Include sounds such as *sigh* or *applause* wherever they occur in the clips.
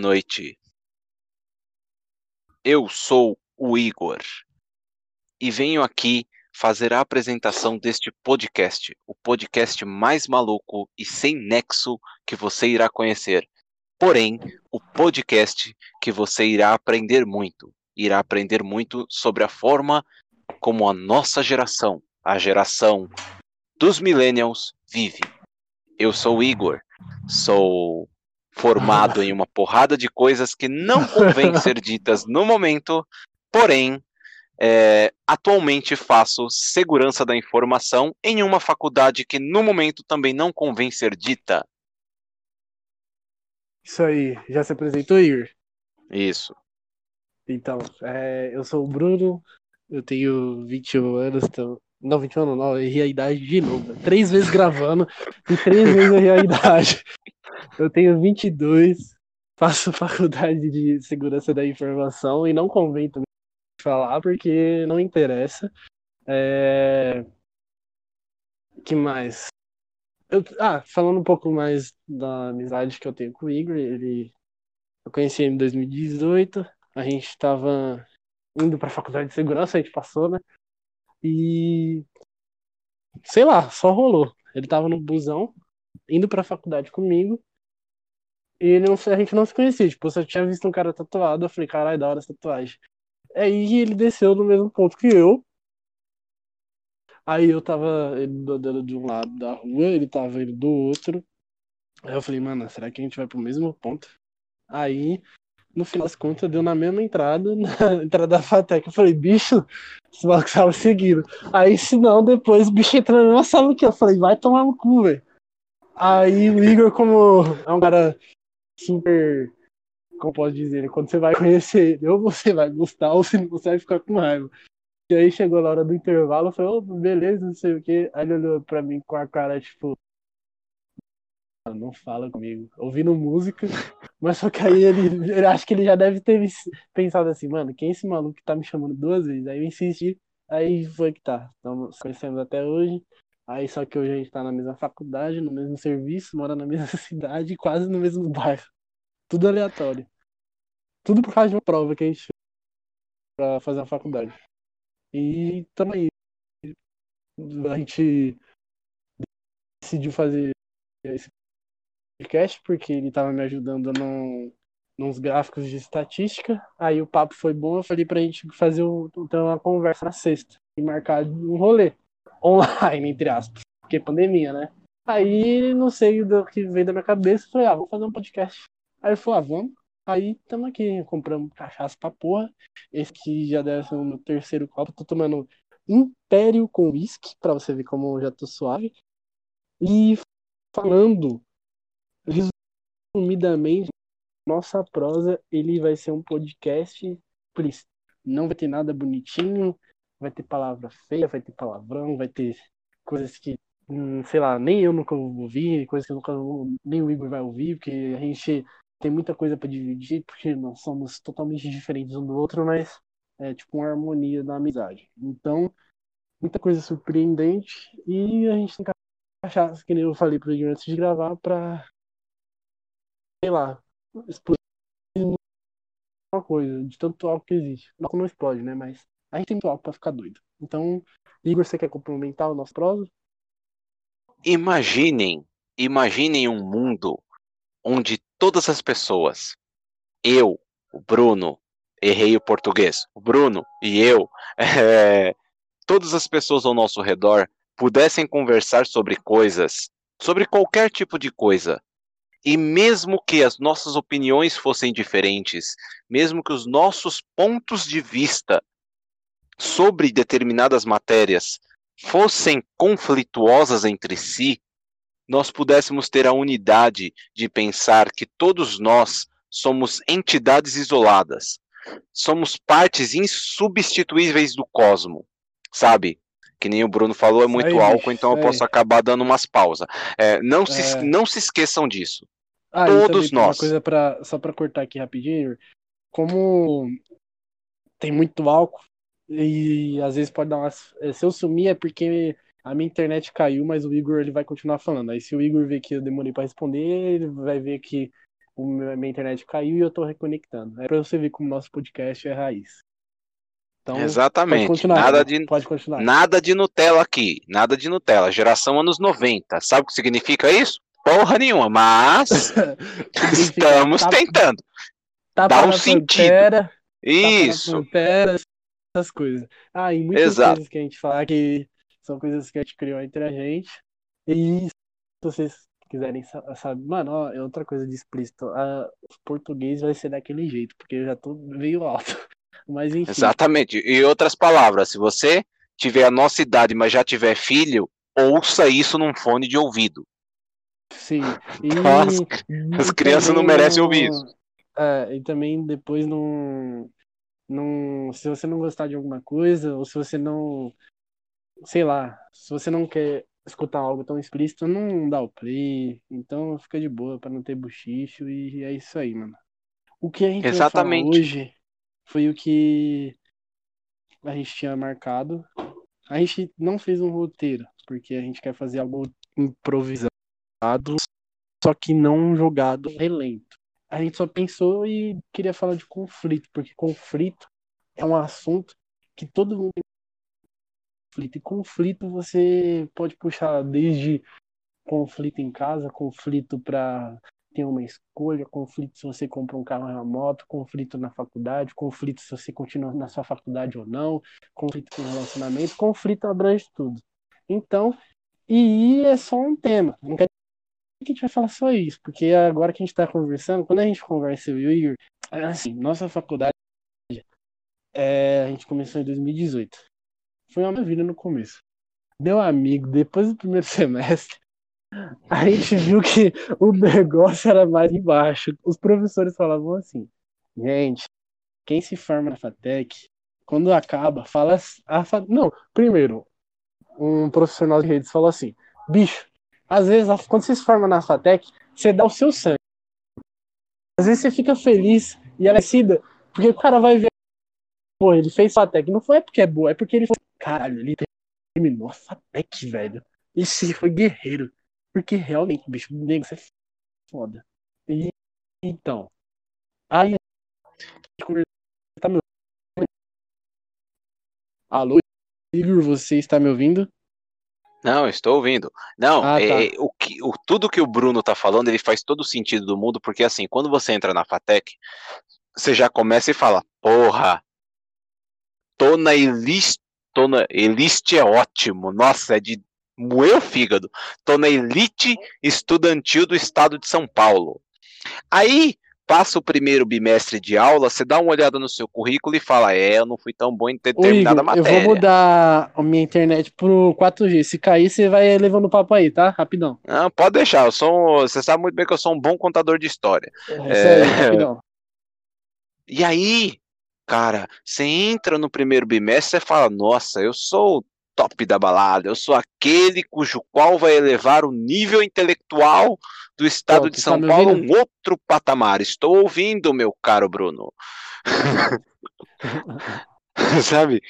Noite. Eu sou o Igor e venho aqui fazer a apresentação deste podcast, o podcast mais maluco e sem nexo que você irá conhecer. Porém, o podcast que você irá aprender muito. Irá aprender muito sobre a forma como a nossa geração, a geração dos millennials, vive. Eu sou o Igor, sou formado em uma porrada de coisas que não convém ser *laughs* ditas no momento, porém, é, atualmente faço segurança da informação em uma faculdade que no momento também não convém ser dita. Isso aí, já se apresentou, Igor? Isso. Então, é, eu sou o Bruno, eu tenho 21 anos, então. Não, 21 anos não, eu errei a idade de novo. Três vezes gravando e três vezes eu errei a idade. Eu tenho 22, faço *laughs* faculdade de segurança da informação e não convém também falar porque não interessa. É... que mais? Eu... ah, falando um pouco mais da amizade que eu tenho com o Igor, ele eu conheci ele em 2018, a gente estava indo para a faculdade de segurança, a gente passou, né? E sei lá, só rolou. Ele tava no busão, indo pra faculdade comigo. E ele não, a gente não se conhecia. Tipo, eu só tinha visto um cara tatuado. Eu falei, caralho, da hora essa tatuagem. Aí ele desceu no mesmo ponto que eu. Aí eu tava ele de um lado da rua, ele tava indo do outro. Aí eu falei, mano, será que a gente vai pro mesmo ponto? Aí no final das contas, deu na mesma entrada, *laughs* na entrada da Fatec. Eu falei, bicho, esse maluco estava seguindo. Aí, se não, depois o bicho entrou na mesma sala que eu falei, vai tomar no cu, velho. Aí o Igor, como é um cara super. Como posso dizer? Quando você vai conhecer ele, ou você vai gostar, ou você vai ficar com raiva. E aí chegou na hora do intervalo, eu falei, oh, beleza, não sei o quê. Aí ele olhou pra mim com a cara, tipo, não fala comigo. Ouvindo música, *laughs* mas só que aí ele, eu acho que ele já deve ter pensado assim, mano, quem é esse maluco que tá me chamando duas vezes? Aí eu insisti, aí foi que tá. Estamos conhecendo até hoje. Aí só que hoje a gente tá na mesma faculdade, no mesmo serviço, mora na *laughs* mesma cidade, quase no mesmo bairro. Tudo aleatório. Tudo por causa de uma prova que a gente fez pra fazer a faculdade. E tamo aí. A gente decidiu fazer esse podcast porque ele estava me ajudando num, nos gráficos de estatística. Aí o papo foi bom, eu falei pra gente fazer o, então, uma conversa na sexta e marcar um rolê online, entre aspas, porque é pandemia, né? Aí não sei do que veio da minha cabeça, falei, ah, vamos fazer um podcast. Aí ele ah, vamos. Aí estamos aqui, compramos cachaça pra porra. Esse que já deve ser o meu terceiro copo. Tô tomando Império com whisky, pra você ver como eu já tô suave. E falando resumidamente, nossa prosa ele vai ser um podcast. Não vai ter nada bonitinho, vai ter palavra feia, vai ter palavrão, vai ter coisas que, hum, sei lá, nem eu nunca vou ouvir, coisas que nunca nem o Igor vai ouvir, porque a gente tem muita coisa para dividir, porque nós somos totalmente diferentes um do outro, mas é tipo uma harmonia da amizade. Então, muita coisa surpreendente e a gente tem que achar, que nem eu falei pro Igor antes de gravar, para sei lá, explodir uma coisa, de tanto álcool que existe. Não, não explode, né? Mas a gente tem muito álcool pra ficar doido. Então, Igor, você quer complementar o nosso prosa? Imaginem, imaginem um mundo onde todas as pessoas, eu, o Bruno, errei o português, o Bruno e eu, *laughs* é, todas as pessoas ao nosso redor pudessem conversar sobre coisas, sobre qualquer tipo de coisa, e mesmo que as nossas opiniões fossem diferentes, mesmo que os nossos pontos de vista sobre determinadas matérias fossem conflituosas entre si, nós pudéssemos ter a unidade de pensar que todos nós somos entidades isoladas, somos partes insubstituíveis do cosmo, sabe? Que nem o Bruno falou, é muito aí, álcool, então eu posso acabar dando umas pausas. É, não, se, é... não se esqueçam disso. Ah, Todos nós. Uma coisa pra, só para cortar aqui rapidinho, como tem muito álcool e às vezes pode dar umas. É, se eu sumir é porque a minha internet caiu, mas o Igor ele vai continuar falando. Aí se o Igor ver que eu demorei para responder, ele vai ver que o meu- minha internet caiu e eu tô reconectando. É pra você ver como o nosso podcast é raiz. Então, pode Exatamente. continuar. Nada de, Pode continuar. nada de Nutella aqui. Nada de Nutella. Geração anos 90. Sabe o que significa isso? Porra nenhuma. Mas *laughs* estamos tapa- tentando. tapa dá um sentido. Isso. pantera, essas coisas. Ah, e muitas Exato. coisas que a gente fala que são coisas que a gente criou entre a gente. E se vocês quiserem sa- saber, mano, ó, é outra coisa de explícito. Ah, o português vai ser daquele jeito, porque eu já tô meio alto. Mas enfim. Exatamente. E outras palavras, se você tiver a nossa idade, mas já tiver filho, ouça isso num fone de ouvido. Sim. *laughs* E, As- as crianças não merecem ouvir isso. É, e também depois não, não. Se você não gostar de alguma coisa, ou se você não. Sei lá, se você não quer escutar algo tão explícito, não dá o play. Então fica de boa pra não ter buchicho e é isso aí, mano. O que a gente vai falar Exatamente. hoje foi o que a gente tinha marcado. A gente não fez um roteiro, porque a gente quer fazer algo improvisado, só que não jogado relento. A gente só pensou e queria falar de conflito, porque conflito é um assunto que todo mundo tem conflito. E conflito você pode puxar desde conflito em casa, conflito para ter uma escolha, conflito se você compra um carro ou uma moto, conflito na faculdade, conflito se você continua na sua faculdade ou não, conflito com relacionamento, conflito abrange tudo. Então, e é só um tema. Não quer que a gente vai falar só isso, porque agora que a gente tá conversando, quando a gente conversa o Igor, assim, nossa faculdade, é, a gente começou em 2018. Foi uma vida no começo. Meu amigo, depois do primeiro *laughs* semestre, a gente viu que o negócio era mais embaixo. Os professores falavam assim, gente, quem se forma na FATEC, quando acaba, fala. A. Não, primeiro, um profissional de redes falou assim: bicho, às vezes, quando você se forma na FATEC, você dá o seu sangue. Às vezes você fica feliz e agradecida, porque o cara vai ver. Pô, ele fez FATEC. Não foi porque é boa, é porque ele foi. Caralho, ele terminou a FATEC, velho. Esse foi guerreiro. Porque realmente, bicho, o negócio é foda. E, então. Aí. Tá me Alô, Igor, você está me ouvindo? Não, estou ouvindo. Não, Ah, tá. é, o que, o, tudo que o Bruno tá falando, ele faz todo o sentido do mundo, porque assim, quando você entra na FATEC, você já começa e fala, porra, tô na elite, tô na, elite é ótimo, nossa, é de moer o fígado, tô na elite estudantil do estado de São Paulo. Aí, passa o primeiro bimestre de aula, você dá uma olhada no seu currículo e fala, é, eu não fui tão bom em Ô, determinada Igor, eu matéria. vou mudar a minha internet pro 4G. Se cair, você vai levando o papo aí, tá? Rapidão. Não, pode deixar, eu sou, você sabe muito bem que eu sou um bom contador de história. É isso aí, rapidão. E aí, cara, você entra no primeiro bimestre e fala, nossa, eu sou top da balada, eu sou aquele cujo qual vai elevar o nível intelectual do estado Ó, de São tá Paulo a um outro patamar. Estou ouvindo, meu caro Bruno. *laughs* Sabe?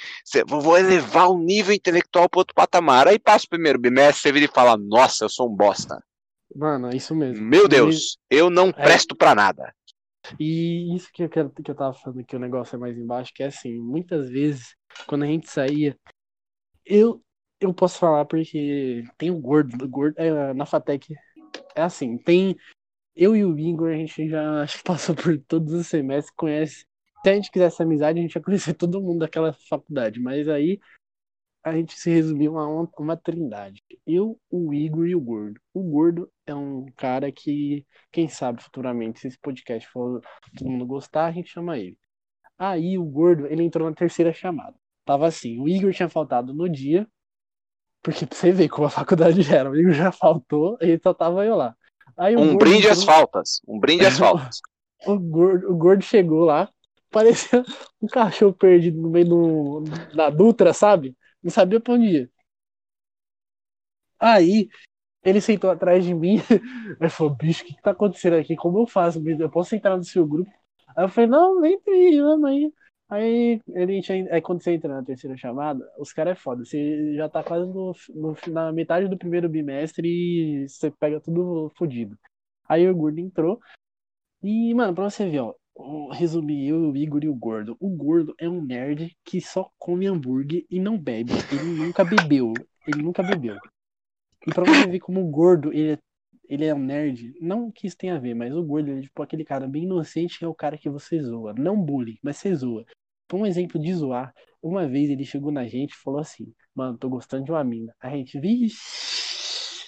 Vou elevar o nível intelectual para outro patamar. Aí passa o primeiro bimestre, você vira e fala, nossa, eu sou um bosta. Mano, é isso mesmo. Meu Deus, eu não presto pra nada. E isso que eu, quero, que eu tava falando que o negócio é mais embaixo, que é assim, muitas vezes, quando a gente saía, eu, eu posso falar porque tem o gordo, o gordo é, na Fatec é assim, tem eu e o Igor, a gente já passou por todos os semestres, conhece. Se a gente quisesse amizade, a gente ia conhecer todo mundo daquela faculdade, mas aí a gente se resumiu a uma, uma trindade. Eu, o Igor e o Gordo. O Gordo é um cara que, quem sabe futuramente, se esse podcast for todo mundo gostar, a gente chama ele. Aí o Gordo, ele entrou na terceira chamada. Tava assim, o Igor tinha faltado no dia, porque pra *laughs* você ver como a faculdade era, o Igor já faltou, e só tava eu lá. Aí o Um Gordo brinde às faltas. Um brinde às *laughs* faltas. o gordo, o gordo chegou lá, parecia um cachorro perdido no meio do, da Dutra, sabe? Não sabia pra onde ir. Aí, ele sentou atrás de mim, *laughs* aí falou, bicho, o que, que tá acontecendo aqui? Como eu faço? Eu posso entrar no seu grupo? Aí eu falei, não, entra aí, vamos aí. Aí, ele aí quando você entra na terceira chamada, os caras é foda. Você já tá quase no, no- na metade do primeiro bimestre e você pega tudo fodido. Aí o gordo entrou, E, mano, pra você ver, ó, resumir eu, o Igor e o Gordo. O Gordo é um nerd que só come hambúrguer e não bebe. Ele nunca bebeu. Ele nunca bebeu. E pra você ver como o Gordo, ele é, ele é um nerd, não que isso tenha a ver, mas o Gordo, ele é tipo aquele cara bem inocente que é o cara que você zoa. Não bullying, mas você zoa. Um exemplo de zoar, uma vez ele chegou na gente e falou assim, mano, tô gostando de uma mina. A gente, vixe,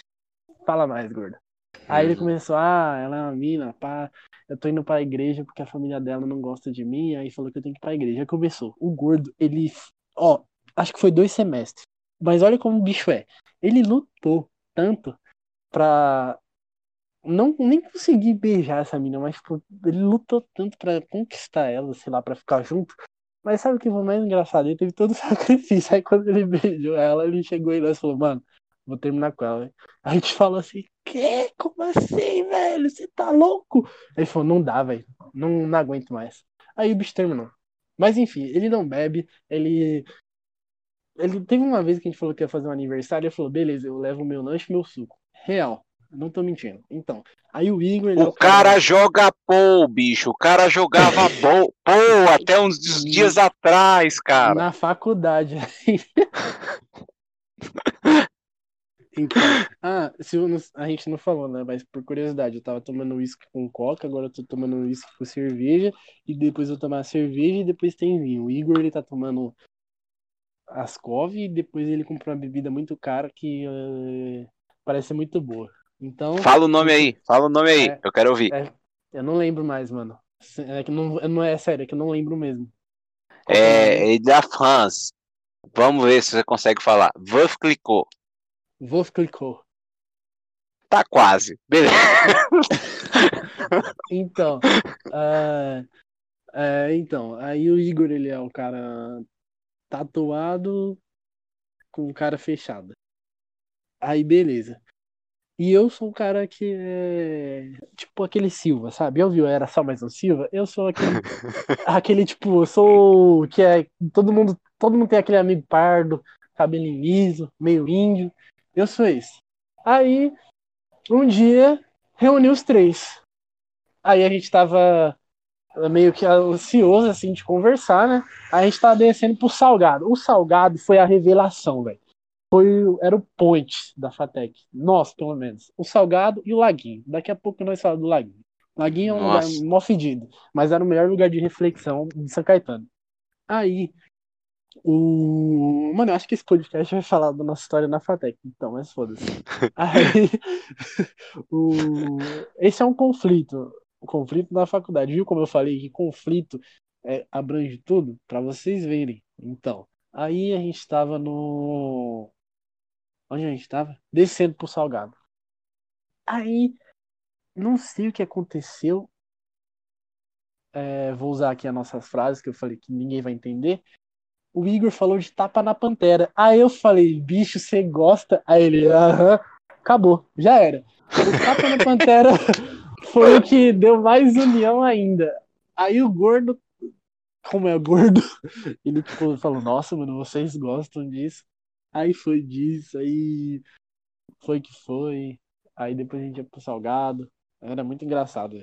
fala mais, Gordo. Aí ele Uhum. começou, ah, ela é uma mina, pá, eu tô indo pra igreja porque a família dela não gosta de mim, aí falou que eu tenho que ir pra igreja. Aí começou. O gordo, ele, ó, acho que foi dois semestres. Mas olha como o bicho é. Ele lutou tanto pra não nem conseguir beijar essa mina, mas tipo, ele lutou tanto pra conquistar ela, sei lá, pra ficar junto. Mas sabe o que foi mais engraçado? Ele teve todo o *laughs* sacrifício. Aí quando ele beijou ela, ele chegou e falou, mano, vou terminar com ela. A gente falou assim, que? Como assim, velho? Você tá louco? Aí ele falou, não dá, velho. Não, não aguento mais. Aí o bicho terminou. Mas enfim, ele não bebe, ele. Ele teve uma vez que a gente falou que ia fazer um aniversário, ele falou, beleza, eu levo meu lanche e meu suco. Real. Não tô mentindo. Então, aí o Igor, ele é O cara joga pô, bicho. O cara jogava *laughs* pô até uns dias atrás, cara. na faculdade. *laughs* Então, ah, se eu a gente não falou, né? Mas por curiosidade, eu tava tomando uísque com coca, agora eu tô tomando uísque com cerveja, e depois eu tomar cerveja e depois tem vinho. O Igor, ele tá tomando Ascov e depois ele comprou uma bebida muito cara que eh, parece ser muito boa. Então, Fala o nome aí, fala o nome aí. É. Eu quero ouvir. É. eu não lembro mais, mano. É que não, não é sério, é que eu não lembro mesmo. Qual É, nome? é da fãs. Vamos ver se você consegue falar. Vuff clicou. Wolf clicou. Tá quase. Beleza. *laughs* Então, ah, é, então, aí o Igor, ele é o cara tatuado com cara fechada. Aí, beleza. E eu sou um cara que é tipo aquele Silva, sabe? Eu viu, era só mais um Silva. Eu sou aquele, *laughs* aquele tipo, eu sou que é todo mundo, todo mundo tem aquele amigo pardo, cabelo liso, meio índio. Eu sou esse. Aí, um dia, reuni os três. Aí a gente tava meio que ansioso, assim, de conversar, né? Aí a gente tava descendo pro Salgado. O Salgado foi a revelação, velho. Foi, era o point da Fatec. Nós, pelo menos. O Salgado e o Laguinho. Daqui a pouco nós falamos do Laguinho. Laguinho é um Nossa. lugar mó fedido, mas era o melhor lugar de reflexão de São Caetano. Aí, o. Mano, eu acho que esse podcast vai falar da nossa história na Fatec, então, mas foda-se. *laughs* Aí, o... esse é um conflito. O conflito da faculdade. Viu como eu falei que conflito é, abrange tudo? Pra vocês verem. Então, aí a gente tava no. Onde a gente tava? Descendo pro Salgado. Aí, não sei o que aconteceu. É, vou usar aqui as nossas frases que eu falei que ninguém vai entender. O Igor falou de tapa na pantera. Aí eu falei, bicho, você gosta? Aí ele, aham, acabou, já era. O tapa na pantera *laughs* foi o que deu mais união ainda. Aí o gordo, como é gordo, *laughs* ele tipo, falou, nossa, mano, vocês gostam disso. Aí foi disso, aí foi que foi. Aí depois a gente ia pro salgado. Era muito engraçado.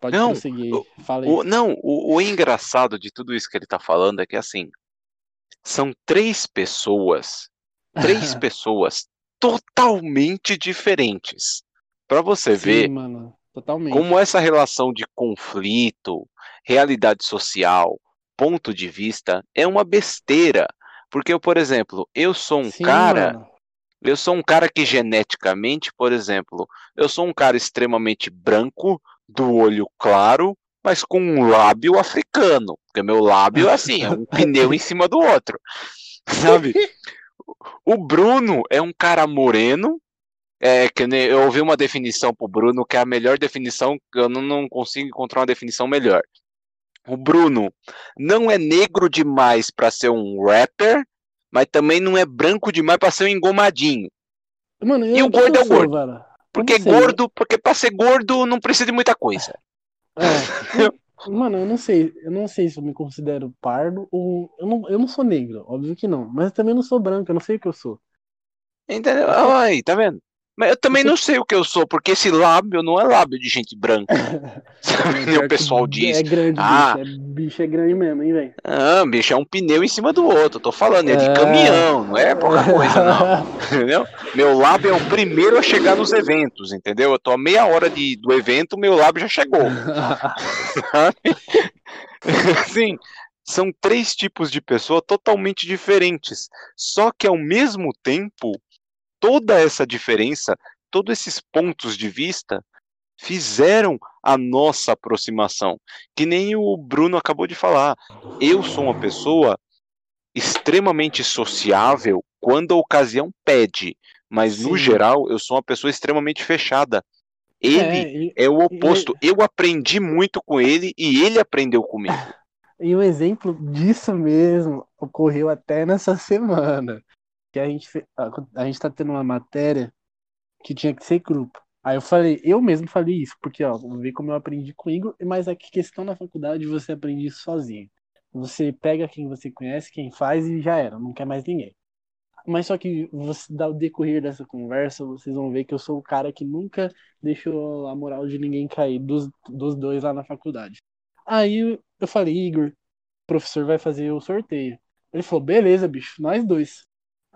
Pode Não, prosseguir. Fala. O- não, o, o engraçado de tudo isso que ele tá falando é que assim, são três pessoas, três *laughs* pessoas totalmente diferentes. Pra você Sim, ver mano, como essa relação de conflito, realidade social, ponto de vista é uma besteira. Porque eu, por exemplo, eu sou um Sim, cara mano. Eu sou um cara que geneticamente, por exemplo, eu sou um cara extremamente branco, do olho claro, mas com um lábio africano. Porque meu lábio, assim, é um *laughs* pneu em cima do outro. Sabe? O Bruno é um cara moreno. É, que eu ouvi uma definição pro Bruno que é a melhor definição, eu não, não consigo encontrar uma definição melhor. O Bruno não é negro demais para ser um rapper, mas também não é branco demais para ser um engomadinho. Mano, E o gordo é o gordo. velho? Porque gordo, porque pra ser gordo não precisa de muita coisa. É. *laughs* Mano, eu não sei. Eu não sei se eu me considero pardo ou. Eu não, eu não sou negro, óbvio que não. Mas eu também não sou branco, eu não sei o que eu sou. Entendeu? Aí, tá vendo? Mas eu também não sei o que eu sou, porque esse lábio não é lábio de gente branca. *laughs* Sabe? o pessoal diz. É grande, ah, bicho. É, bicho é grande mesmo, hein, velho? Ah, bicho, é um pneu em cima do outro. Tô falando, é de é... caminhão, não é pouca *laughs* coisa, não. entendeu? Meu lábio é o primeiro a chegar nos eventos, entendeu? Eu tô a meia hora de, do evento, meu lábio já chegou. *laughs* Sim, são três tipos de pessoa totalmente diferentes. Só que ao mesmo tempo toda essa diferença, todos esses pontos de vista fizeram a nossa aproximação. Que nem o Bruno acabou de falar. Eu sou uma pessoa extremamente sociável quando a ocasião pede, mas Sim. no geral eu sou uma pessoa extremamente fechada. Ele é, e, é o oposto. E... Eu aprendi muito com ele e ele aprendeu comigo. E um exemplo disso mesmo ocorreu até nessa semana que a gente, a, a gente tá tendo uma matéria que tinha que ser grupo. Aí eu falei, eu mesmo falei isso, porque ó, ver como eu aprendi com o Igor, mas a questão na faculdade você aprende isso sozinho. Você pega quem você conhece, quem faz e já era, não quer mais ninguém. Mas só que você dá o decorrer dessa conversa, vocês vão ver que eu sou o cara que nunca deixou a moral de ninguém cair dos, dos dois lá na faculdade. Aí eu falei, Igor, o professor vai fazer o sorteio. Ele falou, beleza, bicho, nós dois.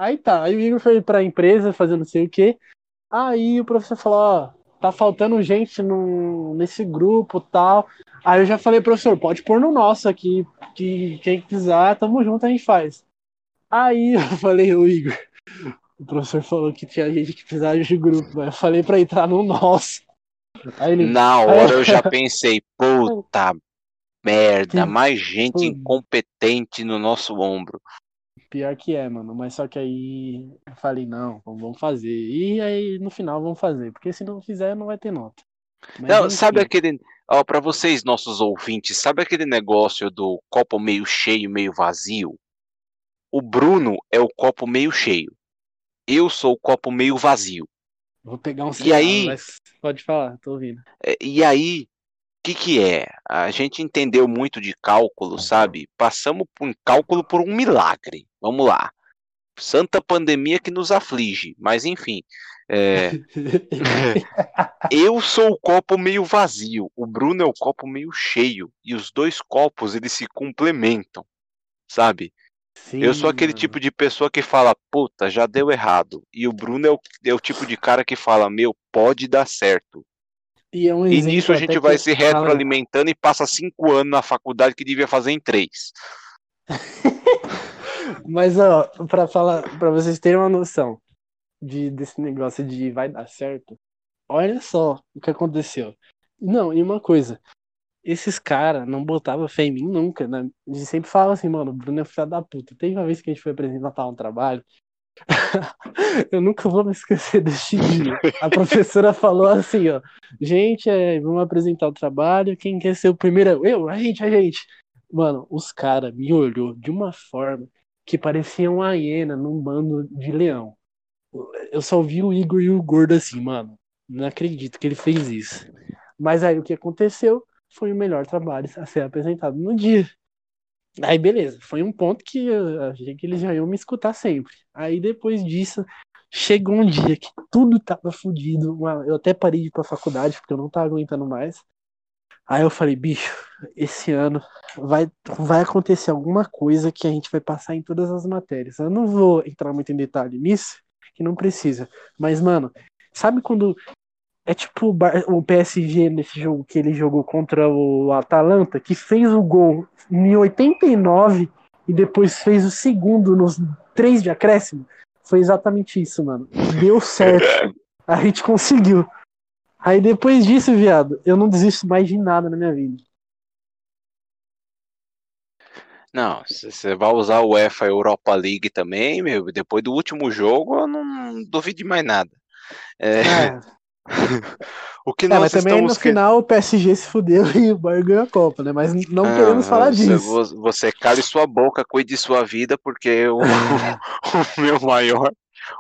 Aí tá, aí o Igor foi pra empresa fazer não sei o que. Aí o professor falou, ó, tá faltando gente no, nesse grupo tal. Aí eu já falei, professor, pode pôr no nosso aqui, que quem quiser, tamo junto, a gente faz. Aí *laughs* eu falei, o Igor, o professor falou que tinha gente que precisava de grupo, eu falei pra entrar no nosso. Ele... Na *laughs* hora eu já pensei, puta *laughs* merda, mais gente incompetente no nosso ombro. Pior que é, mano. Mas só que aí eu falei, não, vamos fazer. E aí no final vamos fazer. Porque se não fizer, não vai ter nota. Mas, não, sabe aquele. Ó, pra vocês, nossos ouvintes, sabe aquele negócio do copo meio cheio, meio vazio? O Bruno é o copo meio cheio. Eu sou o copo meio vazio. Vou pegar um sinal, e aí, pode falar, tô ouvindo. É, e aí, que, que é? A gente entendeu muito de cálculo, sabe? Passamos por um cálculo por um milagre. Vamos lá. Santa pandemia que nos aflige, mas enfim. É... *laughs* eu sou o copo meio vazio, o Bruno é o copo meio cheio, e os dois copos eles se complementam, sabe? Sim, eu sou aquele mano. tipo de pessoa que fala, puta, já deu errado. E o Bruno é o, é o tipo de cara que fala, meu, pode dar certo. E, é um e nisso a gente vai se retroalimentando e passa cinco anos na faculdade que devia fazer em três. *laughs* Mas, ó, pra falar, para vocês terem uma noção de, desse negócio de vai dar certo, olha só o que aconteceu. Não, e uma coisa, esses caras não botavam fé em mim nunca, né? Eles sempre falavam assim, mano, o Bruno é filho da puta. Teve uma vez que a gente foi apresentar um trabalho, *laughs* eu nunca vou me esquecer desse dia. A professora falou assim, ó, gente, é, vamos apresentar o trabalho, quem quer ser o primeiro? Eu, a gente, a gente. Mano, os caras me olhou de uma forma que parecia uma hiena num bando de leão. Eu só vi o Igor e o Gordo assim, mano. Não acredito que ele fez isso. Mas aí o que aconteceu foi o melhor trabalho a ser apresentado no dia. Aí beleza, foi um ponto que eu achei que eles já iam me escutar sempre. Aí depois disso, chegou um dia que tudo tava fodido. Eu até parei de ir pra faculdade porque eu não tava aguentando mais. Aí eu falei, bicho, esse ano vai, vai acontecer alguma coisa que a gente vai passar em todas as matérias. Eu não vou entrar muito em detalhe nisso, que não precisa. Mas, mano, sabe quando é tipo o PSG nesse jogo que ele jogou contra o Atalanta, que fez o gol em 89 e depois fez o segundo nos três de acréscimo. Foi exatamente isso, mano. Deu certo. A gente conseguiu. Aí depois disso, viado, eu não desisto mais de nada na minha vida. Não, você vai usar o UEFA Europa League também, meu. Depois do último jogo, eu não duvido de mais nada. É... É. *laughs* *laughs* o que é, nós mas também no final o PSG se fudeu *laughs* e o Bayern ganhou a Copa, né? Mas não ah, queremos falar você, disso. Você cale sua boca, cuide de sua vida, porque *laughs* o, o, meu maior,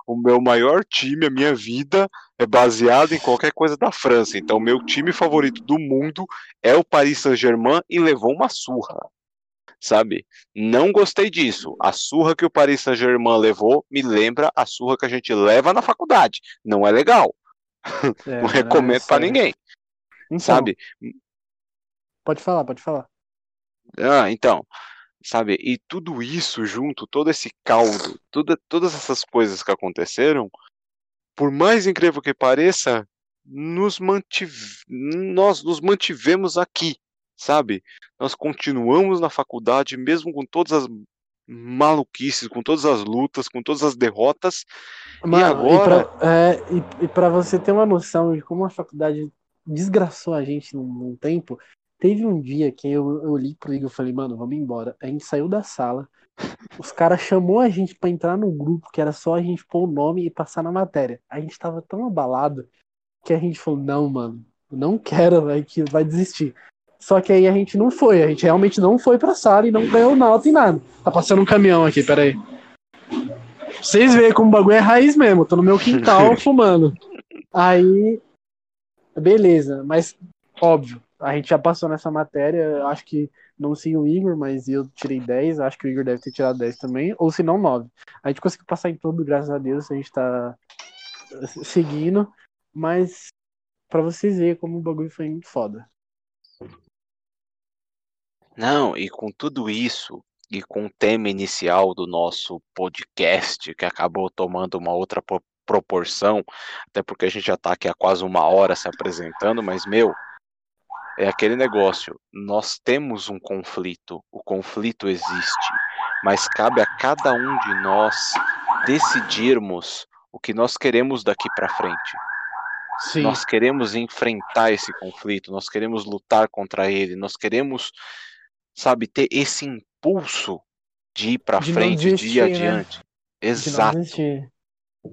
o meu maior time, a minha vida é baseado em qualquer coisa da França. Então, o meu time favorito do mundo é o Paris Saint-Germain e levou uma surra. sabe? Não gostei disso. A surra que o Paris Saint-Germain levou me lembra a surra que a gente leva na faculdade. Não é legal. É, *laughs* não recomendo para ninguém. Então, sabe? Pode falar, pode falar. Ah, então, sabe? E tudo isso junto, todo esse caldo, tudo, todas essas coisas que aconteceram, por mais incrível que pareça, nos mantive... nós nos mantivemos aqui, sabe? Nós continuamos na faculdade, mesmo com todas as maluquices, com todas as lutas, com todas as derrotas. Mano, e agora. E para é, você ter uma noção de como a faculdade desgraçou a gente num, num tempo, teve um dia que eu, eu li pro Igor e falei, mano, vamos embora. A gente saiu da sala, os caras chamou a gente para entrar no grupo, que era só a gente pôr o nome e passar na matéria. A gente tava tão abalado que a gente falou, não, mano, não quero, vai que vai desistir. Só que aí a gente não foi, a gente realmente não foi pra sala e não ganhou nota e nada. Tá passando um caminhão aqui, peraí. Vocês veem como o bagulho é raiz mesmo, tô no meu quintal *laughs* fumando. Aí, beleza, mas óbvio, a gente já passou nessa matéria, acho que não sei o Igor, mas eu tirei 10, acho que o Igor deve ter tirado 10 também, ou se não 9. A gente conseguiu passar em tudo, graças a Deus, a gente tá seguindo, mas para vocês verem como o bagulho foi foda. Não, e com tudo isso, e com o tema inicial do nosso podcast, que acabou tomando uma outra proporção, até porque a gente já está aqui há quase uma hora se apresentando, mas, meu, é aquele negócio, nós temos um conflito, o conflito existe, mas cabe a cada um de nós decidirmos o que nós queremos daqui para frente. Sim. Nós queremos enfrentar esse conflito, nós queremos lutar contra ele, nós queremos, sabe, ter esse impulso de ir para frente, de ir né? adiante. Exato.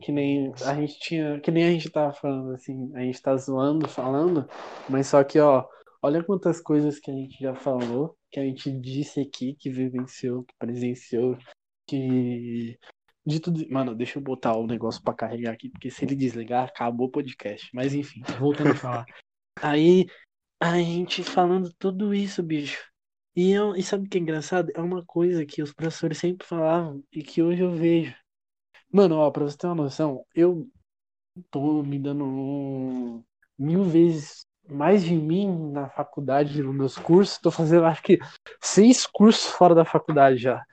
Que nem a gente tinha, que nem a gente tava falando assim, a gente tá zoando, falando, mas só que ó, olha quantas coisas que a gente já falou, que a gente disse aqui, que vivenciou, que presenciou, que de tudo. Mano, deixa eu botar o negócio para carregar aqui, porque se ele desligar, acabou o podcast. Mas enfim, voltando a falar. *laughs* Aí, a gente falando tudo isso, bicho. E, eu, e sabe o que é engraçado? É uma coisa que os professores sempre falavam e que hoje eu vejo. Mano, ó, pra você ter uma noção, eu tô me dando mil vezes mais de mim na faculdade, nos meus cursos. Tô fazendo, acho que, seis cursos fora da faculdade já.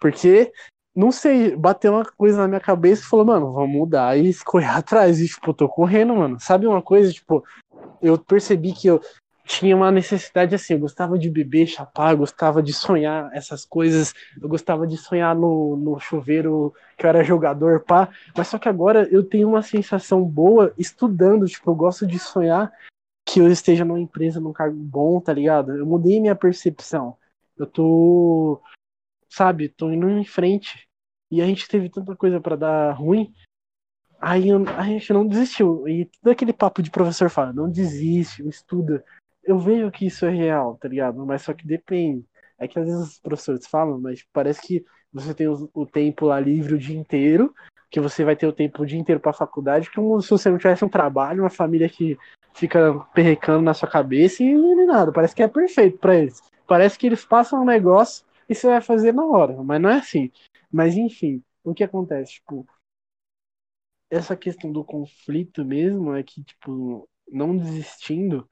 Porque não sei, bateu uma coisa na minha cabeça e falou, mano, vamos mudar. E *laughs* correr atrás. E, tipo, eu tô correndo, mano. Sabe uma coisa? Tipo, eu percebi que eu tinha uma necessidade assim. Eu gostava de beber, chapar, gostava de sonhar essas coisas. Eu gostava de sonhar no, no chuveiro que eu era jogador, pá. Mas só que agora eu tenho uma sensação boa estudando. Tipo, eu gosto de sonhar que eu esteja numa empresa, num cargo bom, tá ligado? Eu mudei minha percepção. Eu tô sabe, tô indo em frente. E a gente teve tanta coisa para dar ruim, aí a gente não desistiu. E todo aquele papo de professor fala, não desiste, estuda. Eu vejo que isso é real, tá ligado? Mas só que depende. É que às vezes os professores falam, mas parece que você tem o, o tempo lá livre o dia inteiro, que você vai ter o tempo o dia inteiro para faculdade, como se você não tivesse um trabalho, uma família que fica perrecando na sua cabeça e nem nada. Parece que é perfeito para eles. Parece que eles passam um negócio e você vai fazer na hora, mas não é assim. Mas enfim, o que acontece? Tipo, essa questão do conflito mesmo é que, tipo, não desistindo,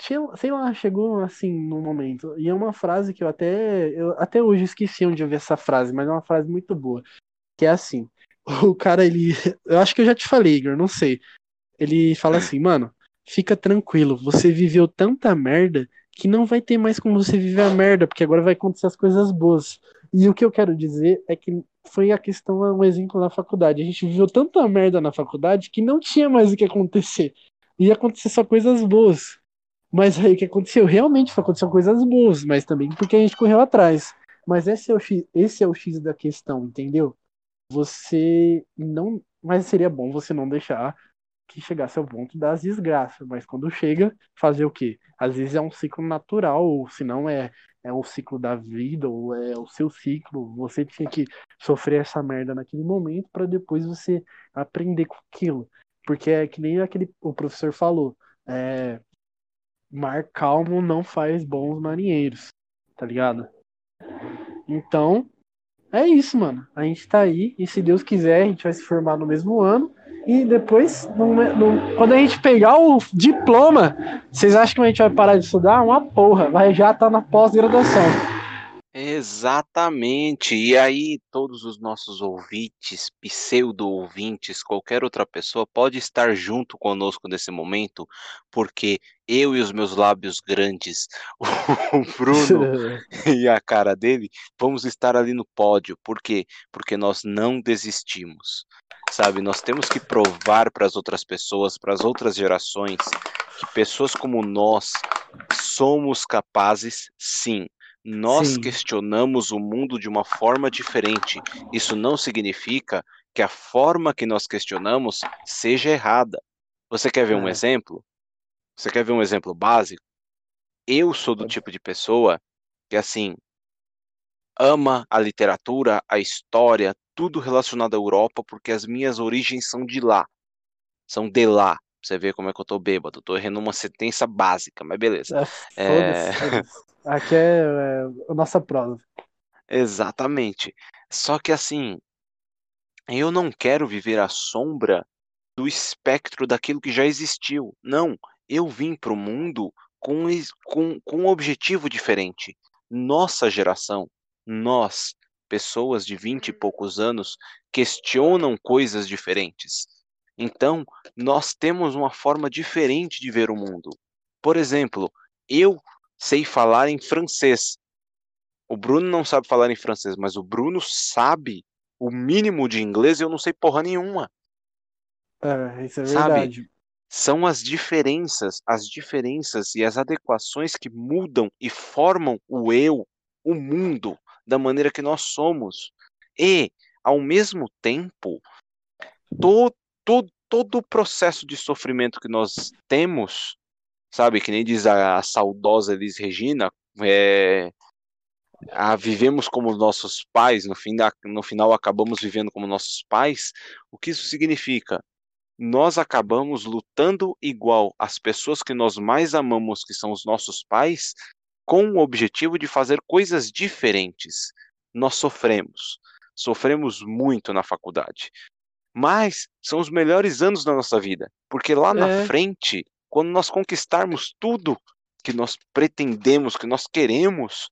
sei lá, chegou assim no momento. E é uma frase que eu até, eu até hoje esqueci onde eu vi essa frase, mas é uma frase muito boa. Que é assim: *laughs* o cara, ele. Eu acho que eu já te falei, Igor, não sei. Ele fala assim, mano, fica tranquilo, você viveu tanta merda que não vai ter mais como você viver a merda, porque agora vai acontecer as coisas boas. E o que eu quero dizer é que foi a questão, um exemplo na faculdade. A gente viveu tanta merda na faculdade que não tinha mais o que acontecer. Ia acontecer só coisas boas. Mas aí o que aconteceu? Realmente aconteceram coisas boas, mas também porque a gente correu atrás. Mas esse é o X, esse é o X da questão, entendeu? Você não. Mas seria bom você não deixar que chegasse ao ponto das desgraças, mas quando chega, fazer o quê? Às vezes é um ciclo natural, ou se não é, é o ciclo da vida, ou é o seu ciclo. Você tinha que sofrer essa merda naquele momento para depois você aprender com aquilo. Porque é que nem aquele o professor falou, é, mar calmo não faz bons marinheiros. tá ligado? Então, é isso, mano. A gente tá aí e se Deus quiser, a gente vai se formar no mesmo ano. E depois, no, no, quando a gente pegar o diploma, vocês acham que a gente vai parar de estudar? Uma porra, vai já tá na pós-graduação. Exatamente. E aí, todos os nossos ouvintes, pseudo-ouvintes, qualquer outra pessoa pode estar junto conosco nesse momento, porque eu e os meus lábios grandes, *laughs* o Bruno *laughs* e a cara dele, vamos estar ali no pódio. Por quê? Porque nós não desistimos. Sabe, nós temos que provar para as outras pessoas, para as outras gerações, que pessoas como nós somos capazes, sim, nós Sim. questionamos o mundo de uma forma diferente. Isso não significa que a forma que nós questionamos seja errada. Você quer ver um é. exemplo? Você quer ver um exemplo básico? Eu sou do tipo de pessoa que, assim, ama a literatura, a história, tudo relacionado à Europa, porque as minhas origens são de lá. São de lá. Você vê como é que eu tô bêbado. Eu tô errando uma sentença básica, mas beleza. É, é... *laughs* Aqui é, é a nossa prova. Exatamente. Só que assim, eu não quero viver à sombra do espectro daquilo que já existiu. Não, eu vim para o mundo com, com, com um objetivo diferente. Nossa geração, nós, pessoas de vinte e poucos anos, questionam coisas diferentes. Então, nós temos uma forma diferente de ver o mundo. Por exemplo, eu sei falar em francês. O Bruno não sabe falar em francês, mas o Bruno sabe o mínimo de inglês e eu não sei porra nenhuma. É, isso é verdade. Sabe? São as diferenças, as diferenças e as adequações que mudam e formam o eu, o mundo, da maneira que nós somos. E, ao mesmo tempo, todo todo, todo o processo de sofrimento que nós temos, sabe, que nem diz a, a saudosa Elis Regina, é, a, vivemos como nossos pais, no, fim da, no final acabamos vivendo como nossos pais, o que isso significa? Nós acabamos lutando igual às pessoas que nós mais amamos, que são os nossos pais, com o objetivo de fazer coisas diferentes. Nós sofremos, sofremos muito na faculdade. Mas são os melhores anos da nossa vida, porque lá é. na frente, quando nós conquistarmos tudo que nós pretendemos, que nós queremos,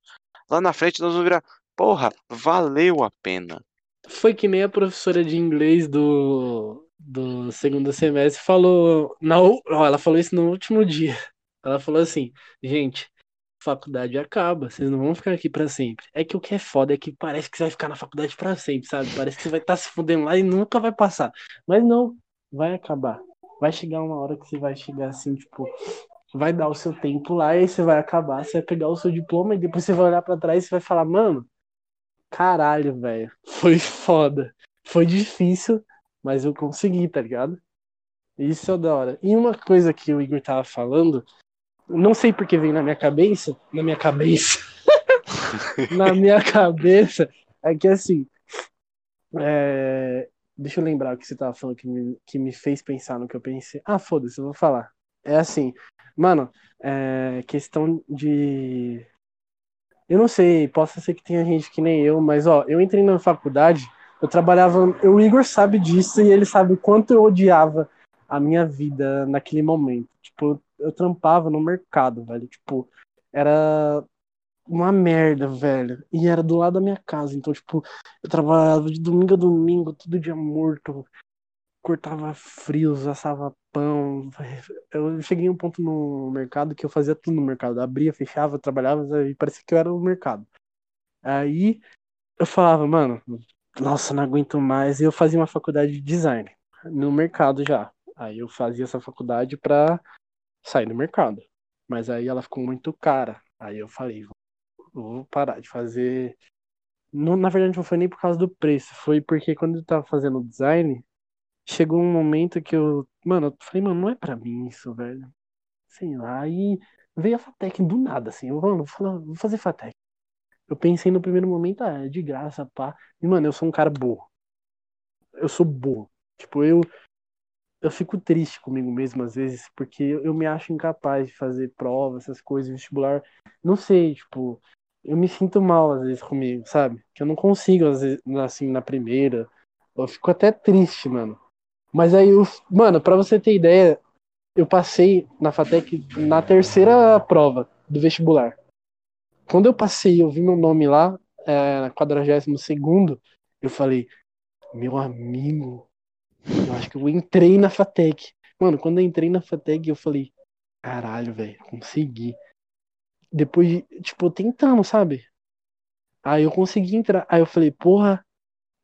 lá na frente nós vamos virar, porra, valeu a pena. Foi que nem a professora de inglês do, do segundo semestre falou, na, ela falou isso no último dia. Ela falou assim, gente, faculdade acaba, vocês não vão ficar aqui para sempre. É que o que é foda é que parece que você vai ficar na faculdade para sempre, sabe? Parece que você vai estar tá se fudendo lá e nunca vai passar. Mas não, vai acabar. Vai chegar uma hora que você vai chegar assim, tipo, vai dar o seu tempo lá e você vai acabar, você vai pegar o seu diploma e depois você vai olhar para trás e vai falar, mano, caralho, velho, *laughs* foi foda. Foi difícil, mas eu consegui, tá ligado? Isso é da hora. E uma coisa que o Igor tava falando não sei porque vem na minha cabeça, na minha cabeça, *laughs* na minha cabeça, é que assim, é... deixa eu lembrar o que você tava falando que me, que me fez pensar no que eu pensei. Ah, foda-se, eu vou falar. É assim, mano, é questão de. Eu não sei, possa ser que tenha gente que nem eu, mas ó, eu entrei na faculdade, eu trabalhava. O Igor sabe disso e ele sabe o quanto eu odiava a minha vida naquele momento. Tipo, eu trampava no mercado, velho. Tipo, era uma merda, velho. E era do lado da minha casa. Então, tipo, eu trabalhava de domingo a domingo, todo dia morto. Cortava frios, assava pão. Eu cheguei a um ponto no mercado que eu fazia tudo no mercado. Abria, fechava, trabalhava e parecia que eu era o mercado. Aí eu falava, mano, nossa, não aguento mais. E eu fazia uma faculdade de design no mercado já. Aí eu fazia essa faculdade pra sair no mercado. Mas aí ela ficou muito cara. Aí eu falei, vou parar de fazer. Não, na verdade, não foi nem por causa do preço, foi porque quando eu tava fazendo design, chegou um momento que eu. Mano, eu falei, mano, não é pra mim isso, velho. Sei lá. Aí veio a Fatec do nada, assim. Eu, mano, vou, vou fazer Fatec. Eu pensei no primeiro momento, ah, é de graça, pá. E, mano, eu sou um cara burro. Eu sou burro. Tipo, eu, eu fico triste comigo mesmo às vezes, porque eu me acho incapaz de fazer prova, essas coisas, vestibular. Não sei, tipo, eu me sinto mal às vezes comigo, sabe? Que eu não consigo, às vezes, assim, na primeira. Eu fico até triste, mano. Mas aí, eu, mano, pra você ter ideia, eu passei na FATEC na terceira prova do vestibular. Quando eu passei, eu vi meu nome lá, é, na 42 segundo, eu falei, meu amigo, eu acho que eu entrei na FATEC. Mano, quando eu entrei na FATEC, eu falei, caralho, velho, consegui. Depois de, tipo, tentando, sabe? Aí eu consegui entrar. Aí eu falei, porra,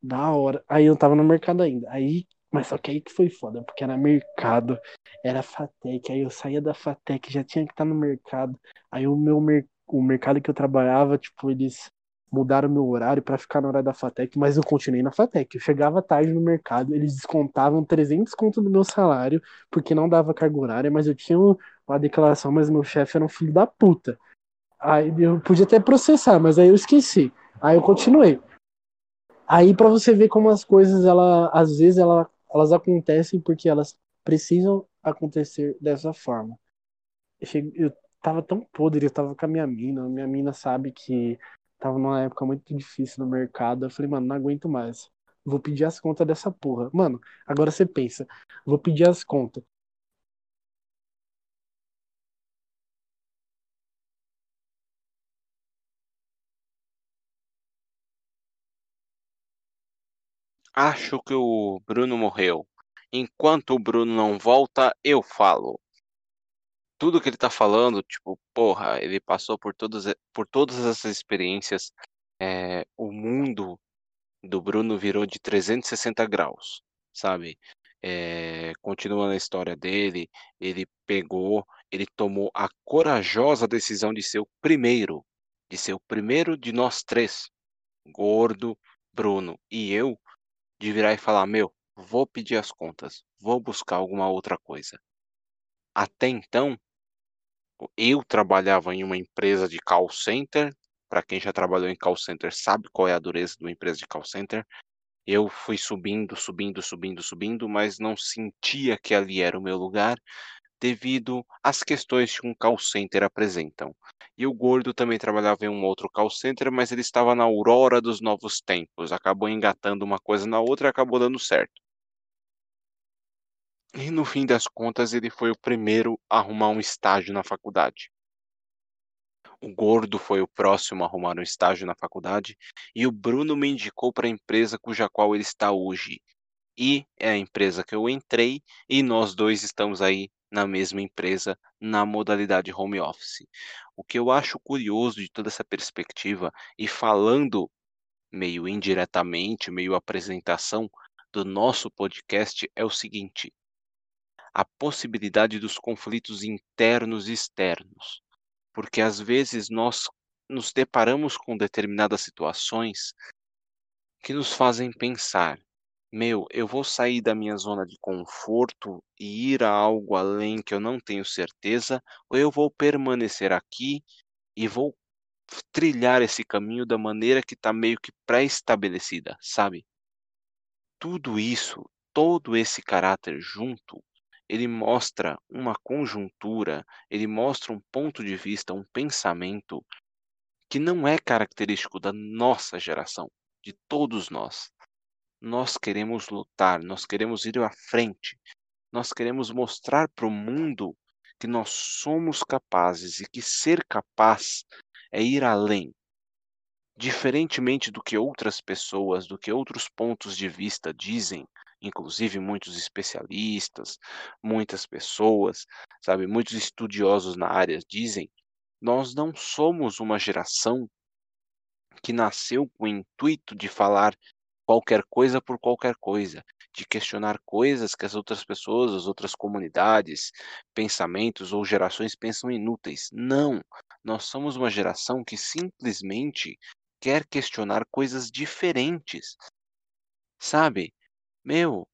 da hora. Aí eu tava no mercado ainda. Aí, mas só que aí que foi foda, porque era mercado, era Fatec. Aí eu saía da Fatec, já tinha que estar no mercado. Aí o meu mer o mercado que eu trabalhava, tipo, eles mudaram meu horário para ficar na hora da Fatec, mas eu continuei na Fatec. Eu chegava tarde no mercado, eles descontavam 300 conto do meu salário, porque não dava carga horária, mas eu tinha uma declaração, mas meu chefe era um filho da puta. Aí eu podia até processar, mas aí eu esqueci. Aí eu continuei. Aí para você ver como as coisas, ela, às vezes, ela, elas acontecem porque elas precisam acontecer dessa forma. Eu, cheguei, eu tava tão podre, eu tava com a minha mina, minha mina sabe que tava numa época muito difícil no mercado. Eu falei, mano, não aguento mais. Vou pedir as contas dessa porra. Mano, agora você pensa, vou pedir as contas. Acho que o Bruno morreu. Enquanto o Bruno não volta, eu falo. Tudo que ele tá falando, tipo, porra, ele passou por todas, por todas essas experiências. É, o mundo do Bruno virou de 360 graus, sabe? É, continua na história dele, ele pegou, ele tomou a corajosa decisão de ser o primeiro, de ser o primeiro de nós três, Gordo, Bruno e eu, de virar e falar: Meu, vou pedir as contas, vou buscar alguma outra coisa. Até então, eu trabalhava em uma empresa de call center. Para quem já trabalhou em call center sabe qual é a dureza de uma empresa de call center. Eu fui subindo, subindo, subindo, subindo, mas não sentia que ali era o meu lugar devido às questões que um call center apresentam. E o Gordo também trabalhava em um outro call center, mas ele estava na aurora dos novos tempos, acabou engatando uma coisa na outra e acabou dando certo. E no fim das contas, ele foi o primeiro a arrumar um estágio na faculdade. O Gordo foi o próximo a arrumar um estágio na faculdade e o Bruno me indicou para a empresa cuja qual ele está hoje. E é a empresa que eu entrei e nós dois estamos aí na mesma empresa na modalidade home office. O que eu acho curioso de toda essa perspectiva e falando meio indiretamente, meio apresentação do nosso podcast é o seguinte: a possibilidade dos conflitos internos e externos. Porque às vezes nós nos deparamos com determinadas situações que nos fazem pensar: meu, eu vou sair da minha zona de conforto e ir a algo além que eu não tenho certeza, ou eu vou permanecer aqui e vou trilhar esse caminho da maneira que está meio que pré-estabelecida, sabe? Tudo isso, todo esse caráter junto, ele mostra uma conjuntura, ele mostra um ponto de vista, um pensamento que não é característico da nossa geração, de todos nós nós queremos lutar, nós queremos ir à frente, nós queremos mostrar para o mundo que nós somos capazes e que ser capaz é ir além. Diferentemente do que outras pessoas, do que outros pontos de vista dizem, inclusive muitos especialistas, muitas pessoas, sabe, muitos estudiosos na área dizem, nós não somos uma geração que nasceu com o intuito de falar qualquer coisa por qualquer coisa, de questionar coisas que as outras pessoas, as outras comunidades, pensamentos ou gerações pensam inúteis. Não, nós somos uma geração que simplesmente quer questionar coisas diferentes. Sabe? Meu,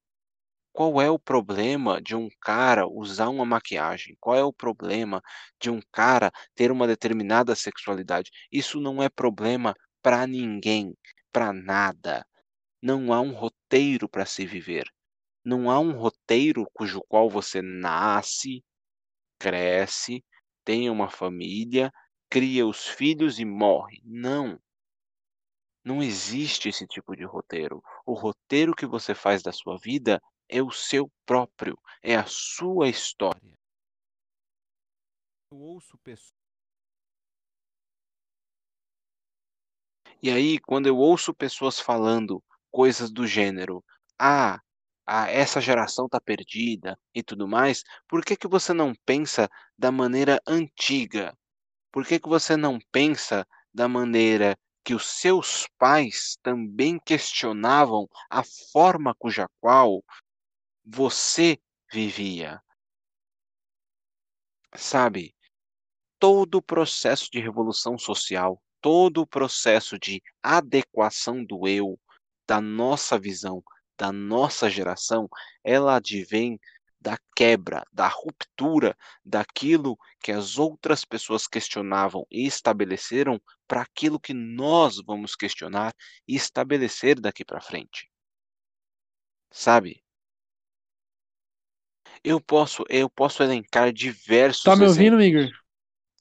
qual é o problema de um cara usar uma maquiagem? Qual é o problema de um cara ter uma determinada sexualidade? Isso não é problema para ninguém, para nada. Não há um roteiro para se viver. Não há um roteiro cujo qual você nasce, cresce, tem uma família, cria os filhos e morre. Não. Não existe esse tipo de roteiro. O roteiro que você faz da sua vida é o seu próprio, é a sua história. Eu ouço pessoas. E aí, quando eu ouço pessoas falando coisas do gênero, ah, ah, essa geração está perdida e tudo mais, por que, que você não pensa da maneira antiga? Por que, que você não pensa da maneira que os seus pais também questionavam a forma cuja qual você vivia? Sabe, todo o processo de revolução social, todo o processo de adequação do eu, da nossa visão, da nossa geração, ela advém da quebra, da ruptura daquilo que as outras pessoas questionavam e estabeleceram para aquilo que nós vamos questionar e estabelecer daqui para frente. Sabe? Eu posso, eu posso elencar diversos Tá me ouvindo, Igor?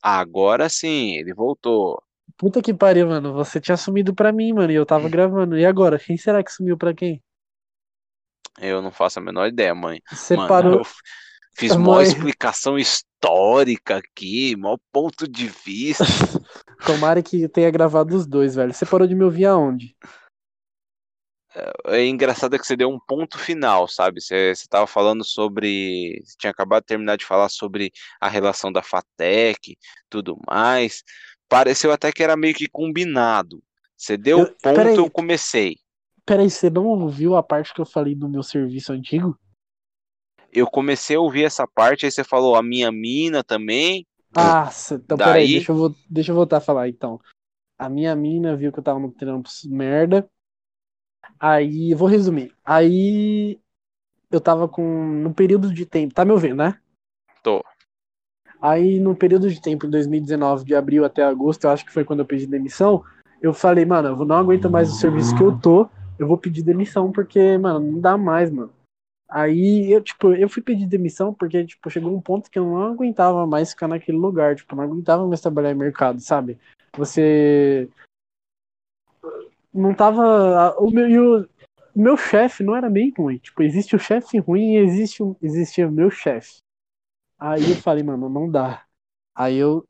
Agora sim, ele voltou. Puta que pariu, mano. Você tinha sumido pra mim, mano, e eu tava gravando. E agora? Quem será que sumiu pra quem? Eu não faço a menor ideia, mãe. Você Mano, parou. eu fiz Mãe. uma explicação histórica aqui, maior ponto de vista. *laughs* Tomara que tenha gravado os dois, velho. Você parou de me ouvir aonde? É engraçado que você deu um ponto final, sabe? Você estava falando sobre. Você tinha acabado de terminar de falar sobre a relação da FATEC, tudo mais. Pareceu até que era meio que combinado. Você deu Eu- o ponto, peraí. eu comecei. Peraí, você não ouviu a parte que eu falei do meu serviço antigo? Eu comecei a ouvir essa parte, aí você falou a minha mina também. Ah, cê- então Daí? peraí, deixa eu, deixa eu voltar a falar então. A minha mina viu que eu tava no trampo merda. Aí, eu vou resumir. Aí eu tava com. No período de tempo. Tá me ouvindo, né? Tô. Aí, no período de tempo, em 2019, de abril até agosto, eu acho que foi quando eu pedi demissão. Eu falei, mano, eu não aguento mais o serviço que eu tô. Eu vou pedir demissão, porque, mano, não dá mais, mano. Aí, eu, tipo, eu fui pedir demissão porque, tipo, chegou um ponto que eu não aguentava mais ficar naquele lugar. Tipo, não aguentava mais trabalhar em mercado, sabe? Você. Não tava. O meu, meu chefe não era bem ruim. Tipo, existe o chefe ruim e existe, existia o meu chefe. Aí eu falei, mano, não dá. Aí eu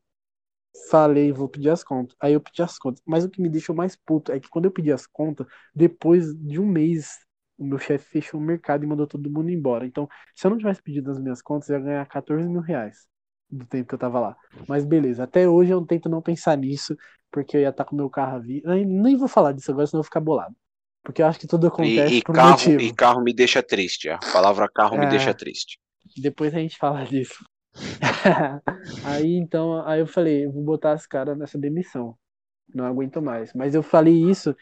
falei, vou pedir as contas. Aí eu pedi as contas. Mas o que me deixou mais puto é que quando eu pedi as contas, depois de um mês, o meu chefe fechou o mercado e mandou todo mundo embora. Então, se eu não tivesse pedido as minhas contas, eu ia ganhar 14 mil reais do tempo que eu tava lá. Mas beleza, até hoje eu tento não pensar nisso, porque eu ia estar com o meu carro à vida. Nem, vou falar disso agora, senão eu vou ficar bolado. Porque eu acho que tudo E, acontece e por um carro, motivo. e carro me deixa triste. A palavra carro me É. deixa triste. Depois a gente fala *laughs* disso. aí então, aí eu falei, vou botar as caras nessa demissão. Não aguento mais. Mas eu falei isso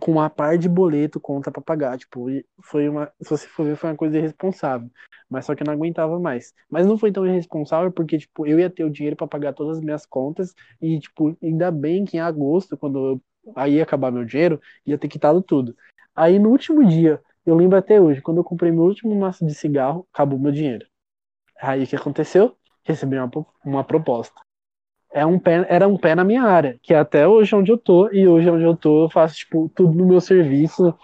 com uma par de boleto, conta pra pagar. Tipo, foi uma. Se você for ver, foi uma coisa irresponsável. Mas só que eu não aguentava mais. Mas não foi tão irresponsável porque, tipo, eu ia ter o dinheiro pra pagar todas as minhas contas. E, tipo, ainda bem que em agosto, quando eu aí ia acabar meu dinheiro, ia ter quitado tudo. Aí no último dia, eu lembro até hoje, quando eu comprei meu último maço de cigarro, acabou meu dinheiro. Aí o que aconteceu? Recebi uma, uma proposta. É um pé, era um pé na minha área, que é até hoje onde eu tô, e hoje onde eu tô, eu faço, tipo, tudo no meu serviço.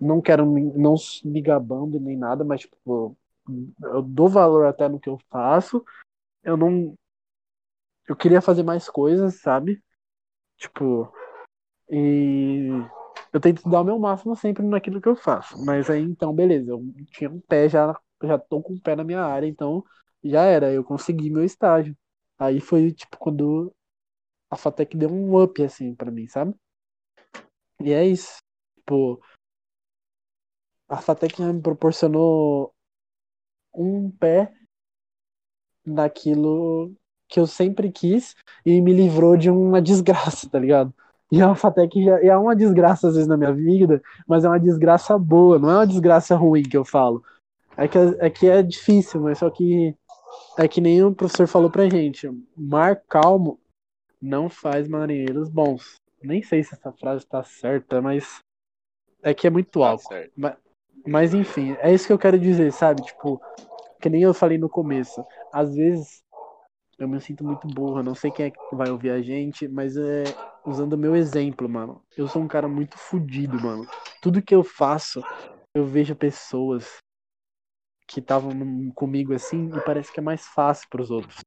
Não quero me, não me gabando nem nada, mas, tipo, eu dou valor até no que eu faço. Eu não. Eu queria fazer mais coisas, sabe? Tipo. E eu tento dar o meu máximo sempre naquilo que eu faço. Mas aí então, beleza, eu tinha um pé já, já tô com o pé na minha área, então já era, eu consegui meu estágio. Aí foi tipo quando a Fatec deu um up assim pra mim, sabe? E é isso. Tipo, a Fatec me proporcionou um pé naquilo que eu sempre quis e me livrou de uma *laughs* desgraça, tá ligado? E a Fatec já é uma desgraça às vezes na minha vida, mas é uma desgraça boa, não é uma desgraça ruim que eu falo. É que é, que é difícil, mas só que é que nem o professor falou pra gente, mar calmo não faz marinheiros bons. Nem sei se essa frase tá certa, mas é que é muito Tá alto. certo. Mas, mas enfim, é isso que eu quero dizer, sabe? Tipo, que nem eu falei no começo. Às vezes eu me sinto muito burro. Não sei quem é que vai ouvir a gente, mas é usando o meu exemplo, mano. Eu sou um cara muito fodido, mano. Tudo que eu faço, eu vejo pessoas que estavam comigo assim e parece que é mais fácil para os outros.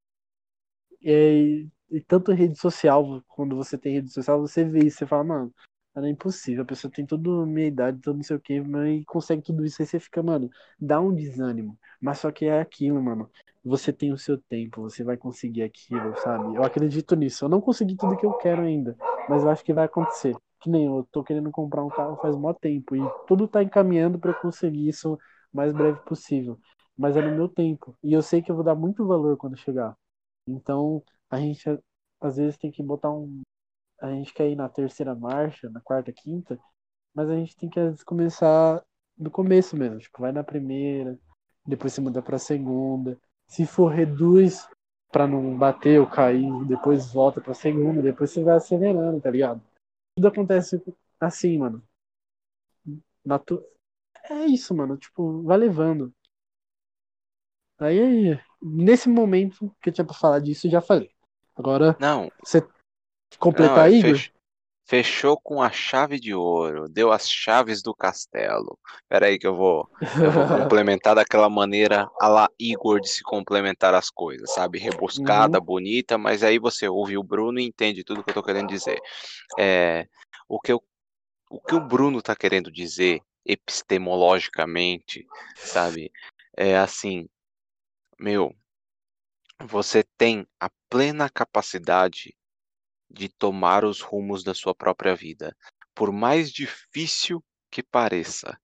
E, e tanto rede social, quando você tem rede social, você vê isso, você fala, mano, era impossível, a pessoa tem toda a minha idade, todo não sei o que, mas consegue tudo isso, aí você fica, mano, dá um desânimo. Mas só que é aquilo, mano. Você tem o seu tempo, você vai conseguir aquilo, sabe? Eu acredito nisso. Eu não consegui tudo que eu quero ainda, mas eu acho que vai acontecer. Que nem eu tô querendo comprar um carro faz mó tempo e tudo tá encaminhando para eu conseguir isso o mais breve possível. Mas é no meu tempo. E eu sei que eu vou dar muito valor quando chegar. Então, a gente às vezes tem que botar um, a gente quer ir na terceira marcha, na quarta, quinta, mas a gente tem que começar do começo mesmo. Tipo, vai na primeira, depois se muda pra segunda. Se for, reduz para não bater ou cair, depois volta pra segunda, depois você vai acelerando, tá ligado? Tudo acontece assim, mano. Natu... É isso, mano. Tipo, vai levando. Aí, nesse momento que eu tinha pra falar disso, já falei. Agora, não. você completar aí, Igor? Fechou com a chave de ouro, deu as chaves do castelo. Pera aí que eu vou, eu vou *laughs* complementar daquela maneira a la Igor de se complementar as coisas, sabe? Rebuscada, uhum. bonita, mas aí você ouve o Bruno e entende tudo que eu tô querendo dizer. É, o, que eu, o que o Bruno tá querendo dizer epistemologicamente, sabe? É assim, meu, você tem a plena capacidade de tomar os rumos da sua própria vida, por mais difícil que pareça.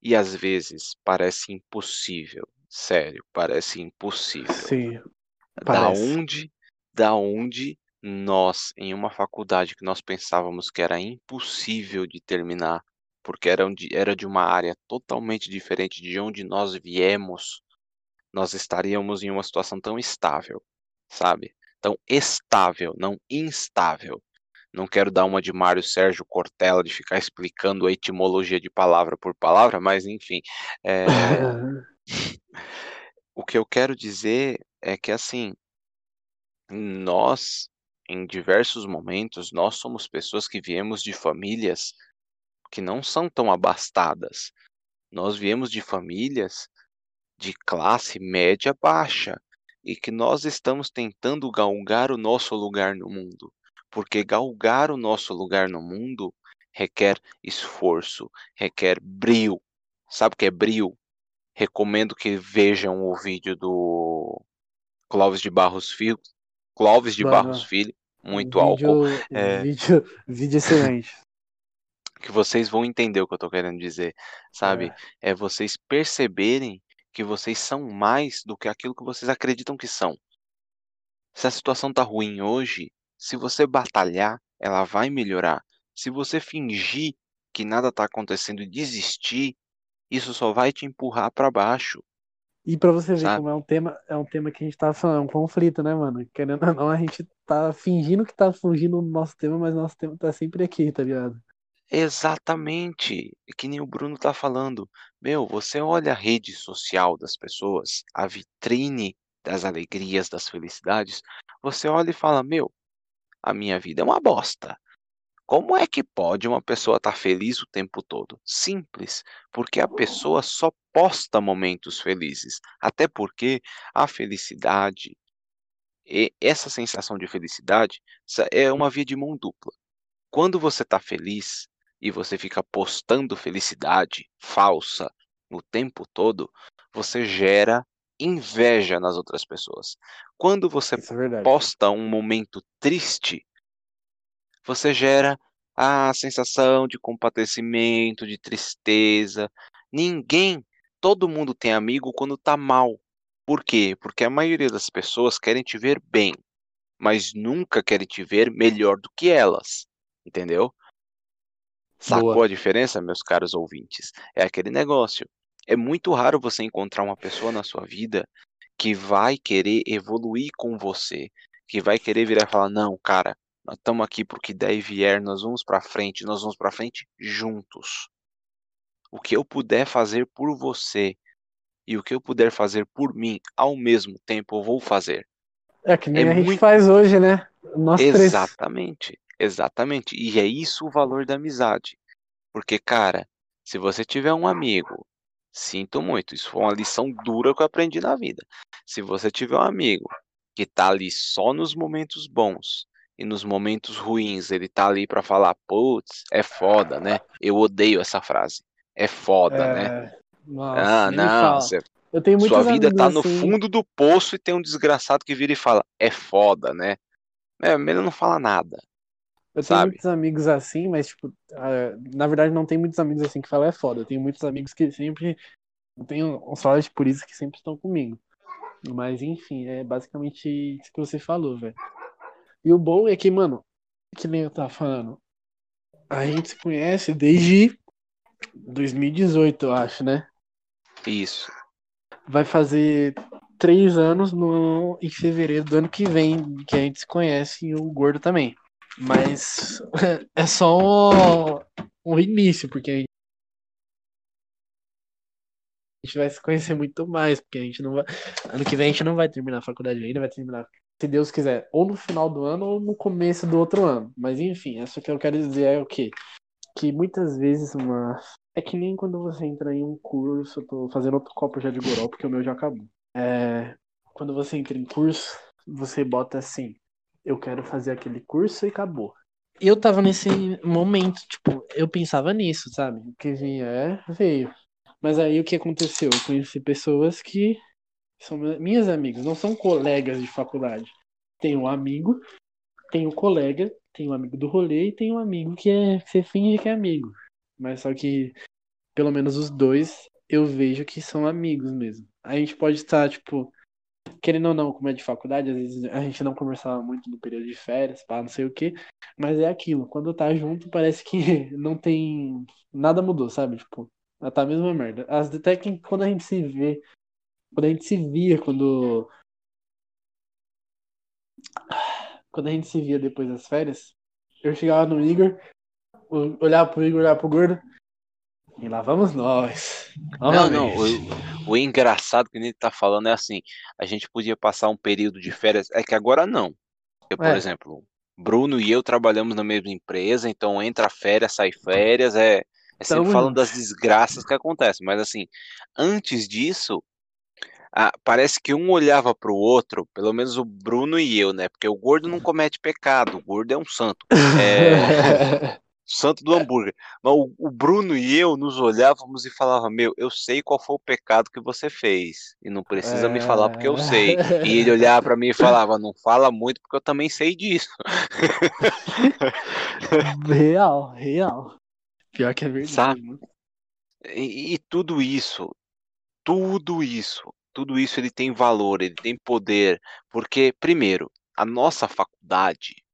E às vezes parece impossível, sério, parece impossível. Sim. Da onde, da onde nós, em uma faculdade que nós pensávamos que era impossível de terminar, porque era, era de uma área totalmente diferente de onde nós viemos, nós estaríamos em uma situação tão estável, sabe? Estável, não instável. Não quero dar uma de Mário Sérgio Cortella de ficar explicando a etimologia de palavra por palavra, mas enfim. É... *laughs* o que eu quero dizer é que assim, nós, em diversos momentos, nós somos pessoas que viemos de famílias que não são tão abastadas. Nós viemos de famílias de classe média baixa e que nós estamos tentando galgar o nosso lugar no mundo, porque galgar o nosso lugar no mundo requer esforço, requer brio. Sabe o que é brio? Recomendo que vejam o vídeo do Clóvis de Barros Filho, Clóvis de Barros Filho, muito vídeo, álcool. É... *laughs* Vídeo, vídeo excelente. que vocês vão entender o que eu estou querendo dizer, sabe? É. é vocês perceberem que vocês são mais do que aquilo que vocês acreditam que são. Se a situação tá ruim hoje, se você batalhar, ela vai melhorar. Se você fingir que nada tá acontecendo e desistir, isso só vai te empurrar para baixo. E para você ver sabe? como é um tema, é um tema que a gente tá falando, é um conflito, né, mano? Querendo ou não, a gente tá fingindo que tá fugindo do nosso tema, mas nosso tema tá sempre aqui, tá ligado? Exatamente, que nem o Bruno tá falando. Meu, você olha a rede social das pessoas, a vitrine das alegrias, das felicidades, você olha e fala: Meu, a minha vida é uma bosta. Como é que pode uma pessoa estar tá feliz o tempo todo? Simples, porque a pessoa só posta momentos felizes. Até porque a felicidade, e essa sensação de felicidade, é uma via de mão dupla. Quando você está feliz, e você fica postando felicidade falsa o tempo todo, você gera inveja nas outras pessoas. Quando você é posta um momento triste, você gera a sensação de compadecimento, de tristeza. Ninguém, todo mundo tem amigo quando tá mal. Por quê? Porque a maioria das pessoas querem te ver bem, mas nunca querem te ver melhor do que elas. Entendeu? Sacou Boa. a diferença, meus caros ouvintes? É aquele negócio. É muito raro você encontrar uma pessoa na sua vida que vai querer evoluir com você, que vai querer virar e falar: "Não, cara, nós estamos aqui porque daí vier, nós vamos para frente, nós vamos para frente juntos". O que eu puder fazer por você e o que eu puder fazer por mim ao mesmo tempo, eu vou fazer. É que nem É a gente muito- faz hoje, né? Nós três. Exatamente. E é isso o valor da amizade. Porque, cara, se você tiver um amigo, sinto muito, isso foi uma lição dura que eu aprendi na vida. Se você tiver um amigo que tá ali só nos momentos bons e nos momentos ruins, ele tá ali pra falar, putz, é foda, né? Eu odeio essa frase. É foda, né? É, Nossa, Ah, não, fala. você Eu tenho sua vida tá no assim. fundo do poço e tem um desgraçado que vira e fala, é foda, né? É, melhor não falar nada. Eu tenho sabe? muitos amigos assim, mas, tipo, na verdade não tem muitos amigos assim que falam é foda. Eu tenho muitos amigos que sempre. Eu tenho uns falas por isso que sempre estão comigo. Mas, enfim, é basicamente isso que você falou, velho. E o bom é que, mano, que nem eu tava falando, a gente se conhece desde 2018, eu acho, né? Isso. Vai fazer três anos no, em fevereiro do ano que vem que a gente se conhece e o Gordo também. Mas *laughs* é só o, o início, porque a gente, vai se conhecer muito mais, porque a gente não vai. Ano que vem a gente não vai terminar a faculdade ainda, vai terminar, se Deus quiser, ou no final do ano ou no começo do outro ano. Mas enfim, isso que eu quero dizer é o quê? Que muitas vezes uma. É que nem quando você entra em um curso, eu tô fazendo outro copo já de goró, porque o meu já acabou. É, quando você entra em curso, você bota assim, eu quero fazer aquele curso e acabou. Eu tava nesse momento, tipo, eu pensava nisso, sabe? O que vinha é, veio. Mas aí o que aconteceu? Eu conheci pessoas que são mi- minhas amigas, não são colegas de faculdade. Tem um amigo, tem um colega, tem um amigo do rolê e tem um amigo que é que você finge que é amigo. Mas só que, pelo menos os dois, eu vejo que são amigos mesmo. A gente pode estar, tipo, querendo ou não, como é de faculdade, às vezes a gente não conversava muito no período de férias, pá, não sei o quê, mas é aquilo, quando tá junto parece que *laughs* não tem. Nada mudou, sabe? Tipo, tá a mesma merda. As, até que quando a gente se vê, quando a gente se via, quando. Quando a gente se via depois das férias, eu chegava no Igor, olhava pro Igor, olhava pro gordo, e lá vamos nós. Não, novamente. não. O, o engraçado que ele tá falando é assim: a gente podia passar um período de férias. É que agora não. Eu, por É. exemplo, Bruno e eu trabalhamos na mesma empresa, então entra férias, sai férias, é, é sempre falando das desgraças que acontecem. Mas assim, antes disso, ah, parece que um olhava pro outro, pelo menos o Bruno e eu, né? Porque o gordo não comete pecado, o gordo é um santo. É, *laughs* *laughs* santo do hambúrguer. Mas o, o Bruno e eu nos olhávamos e falava, meu, eu sei qual foi o pecado que você fez. E não precisa me falar porque eu sei. E ele olhava pra mim e falava, não fala muito porque eu também sei disso. *laughs* real, real. Pior que é verdade. Sabe? mano. E, e tudo isso, tudo isso, tudo isso ele tem valor, ele tem poder, porque primeiro, a nossa faculdade,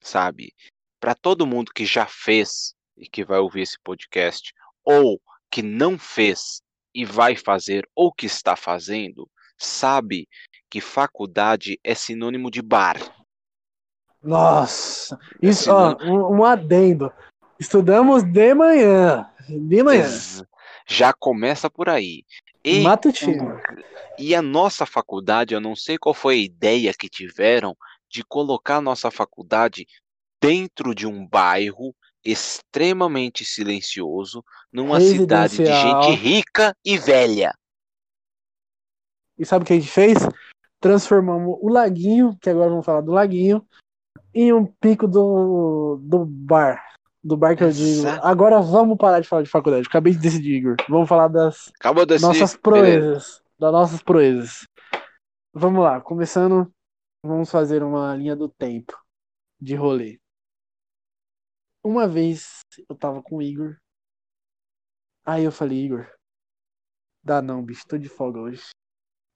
sabe, para todo mundo que já fez e que vai ouvir esse podcast, ou que não fez e vai fazer ou que está fazendo, sabe que faculdade é sinônimo de bar. Nossa, É isso, ó, um, um adendo. Estudamos de manhã. De manhã. Já começa por aí. E Matutino. E a nossa faculdade, eu não sei qual foi a ideia que tiveram de colocar a nossa faculdade dentro de um bairro extremamente silencioso, numa cidade de gente rica e velha. E sabe o que a gente fez? Transformamos o laguinho, que agora vamos falar do laguinho, em um pico do, do bar. Do bar que eu digo. Exato. Agora vamos parar de falar de faculdade. Acabei de decidir, Igor. Vamos falar das decidir. nossas Beleza. proezas. Das nossas proezas. Vamos lá, começando. Vamos fazer uma linha do tempo de rolê. Uma vez eu tava com o Igor. Aí eu falei, Igor, dá não, bicho, tô de folga hoje.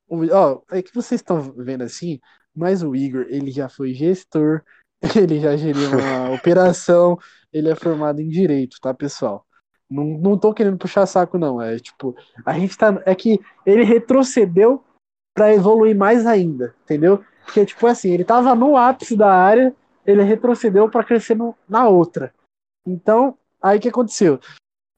Ó, é que vocês estão vendo assim, mas o Igor, ele já foi gestor, *laughs* ele já geriu uma *laughs* operação, ele é formado em direito, tá, pessoal? Não, não tô querendo puxar saco, não. É tipo, a gente tá. É que ele retrocedeu pra evoluir mais ainda, entendeu? Porque, tipo assim, ele tava no ápice da área, ele retrocedeu pra crescer no- na outra. Então, aí que aconteceu?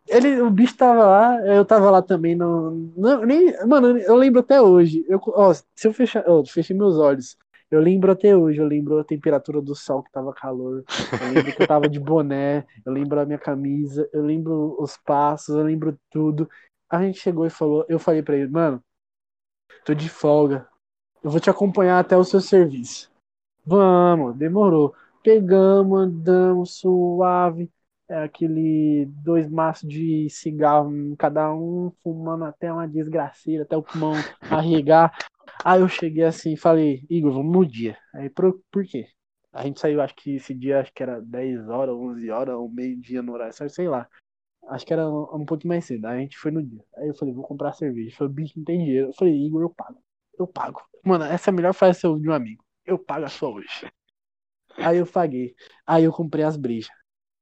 Ele, o bicho tava lá, eu tava lá também, não, não nem, mano, eu lembro até hoje. Eu, ó, se eu fechar, ó, fechei meus olhos, Eu lembro até hoje, eu lembro a temperatura do sol que tava calor. Eu lembro que eu tava de boné, eu lembro a minha camisa, eu lembro os passos, eu lembro tudo. A gente chegou e falou, eu falei para ele, mano, tô de folga. Eu vou te acompanhar até o seu serviço. Vamos, demorou. Pegamos, andamos suave. É aquele dois maços de cigarro cada um, fumando até uma desgraceira, até o pulmão arregar. Aí eu cheguei assim falei, Igor, vamos no dia. Aí por, por quê? A gente saiu, acho que esse dia acho que era 10 horas, 11 horas, ou meio-dia no horário, sei lá. Acho que era um, um pouquinho mais cedo. Aí a gente foi no dia. Aí eu falei, vou comprar cerveja. Falou, bicho, não tem dinheiro. Eu falei, Igor, eu pago. Eu pago. Mano, essa é a melhor frase de um amigo. Eu pago a sua hoje. Aí eu paguei. Aí eu comprei as brejas.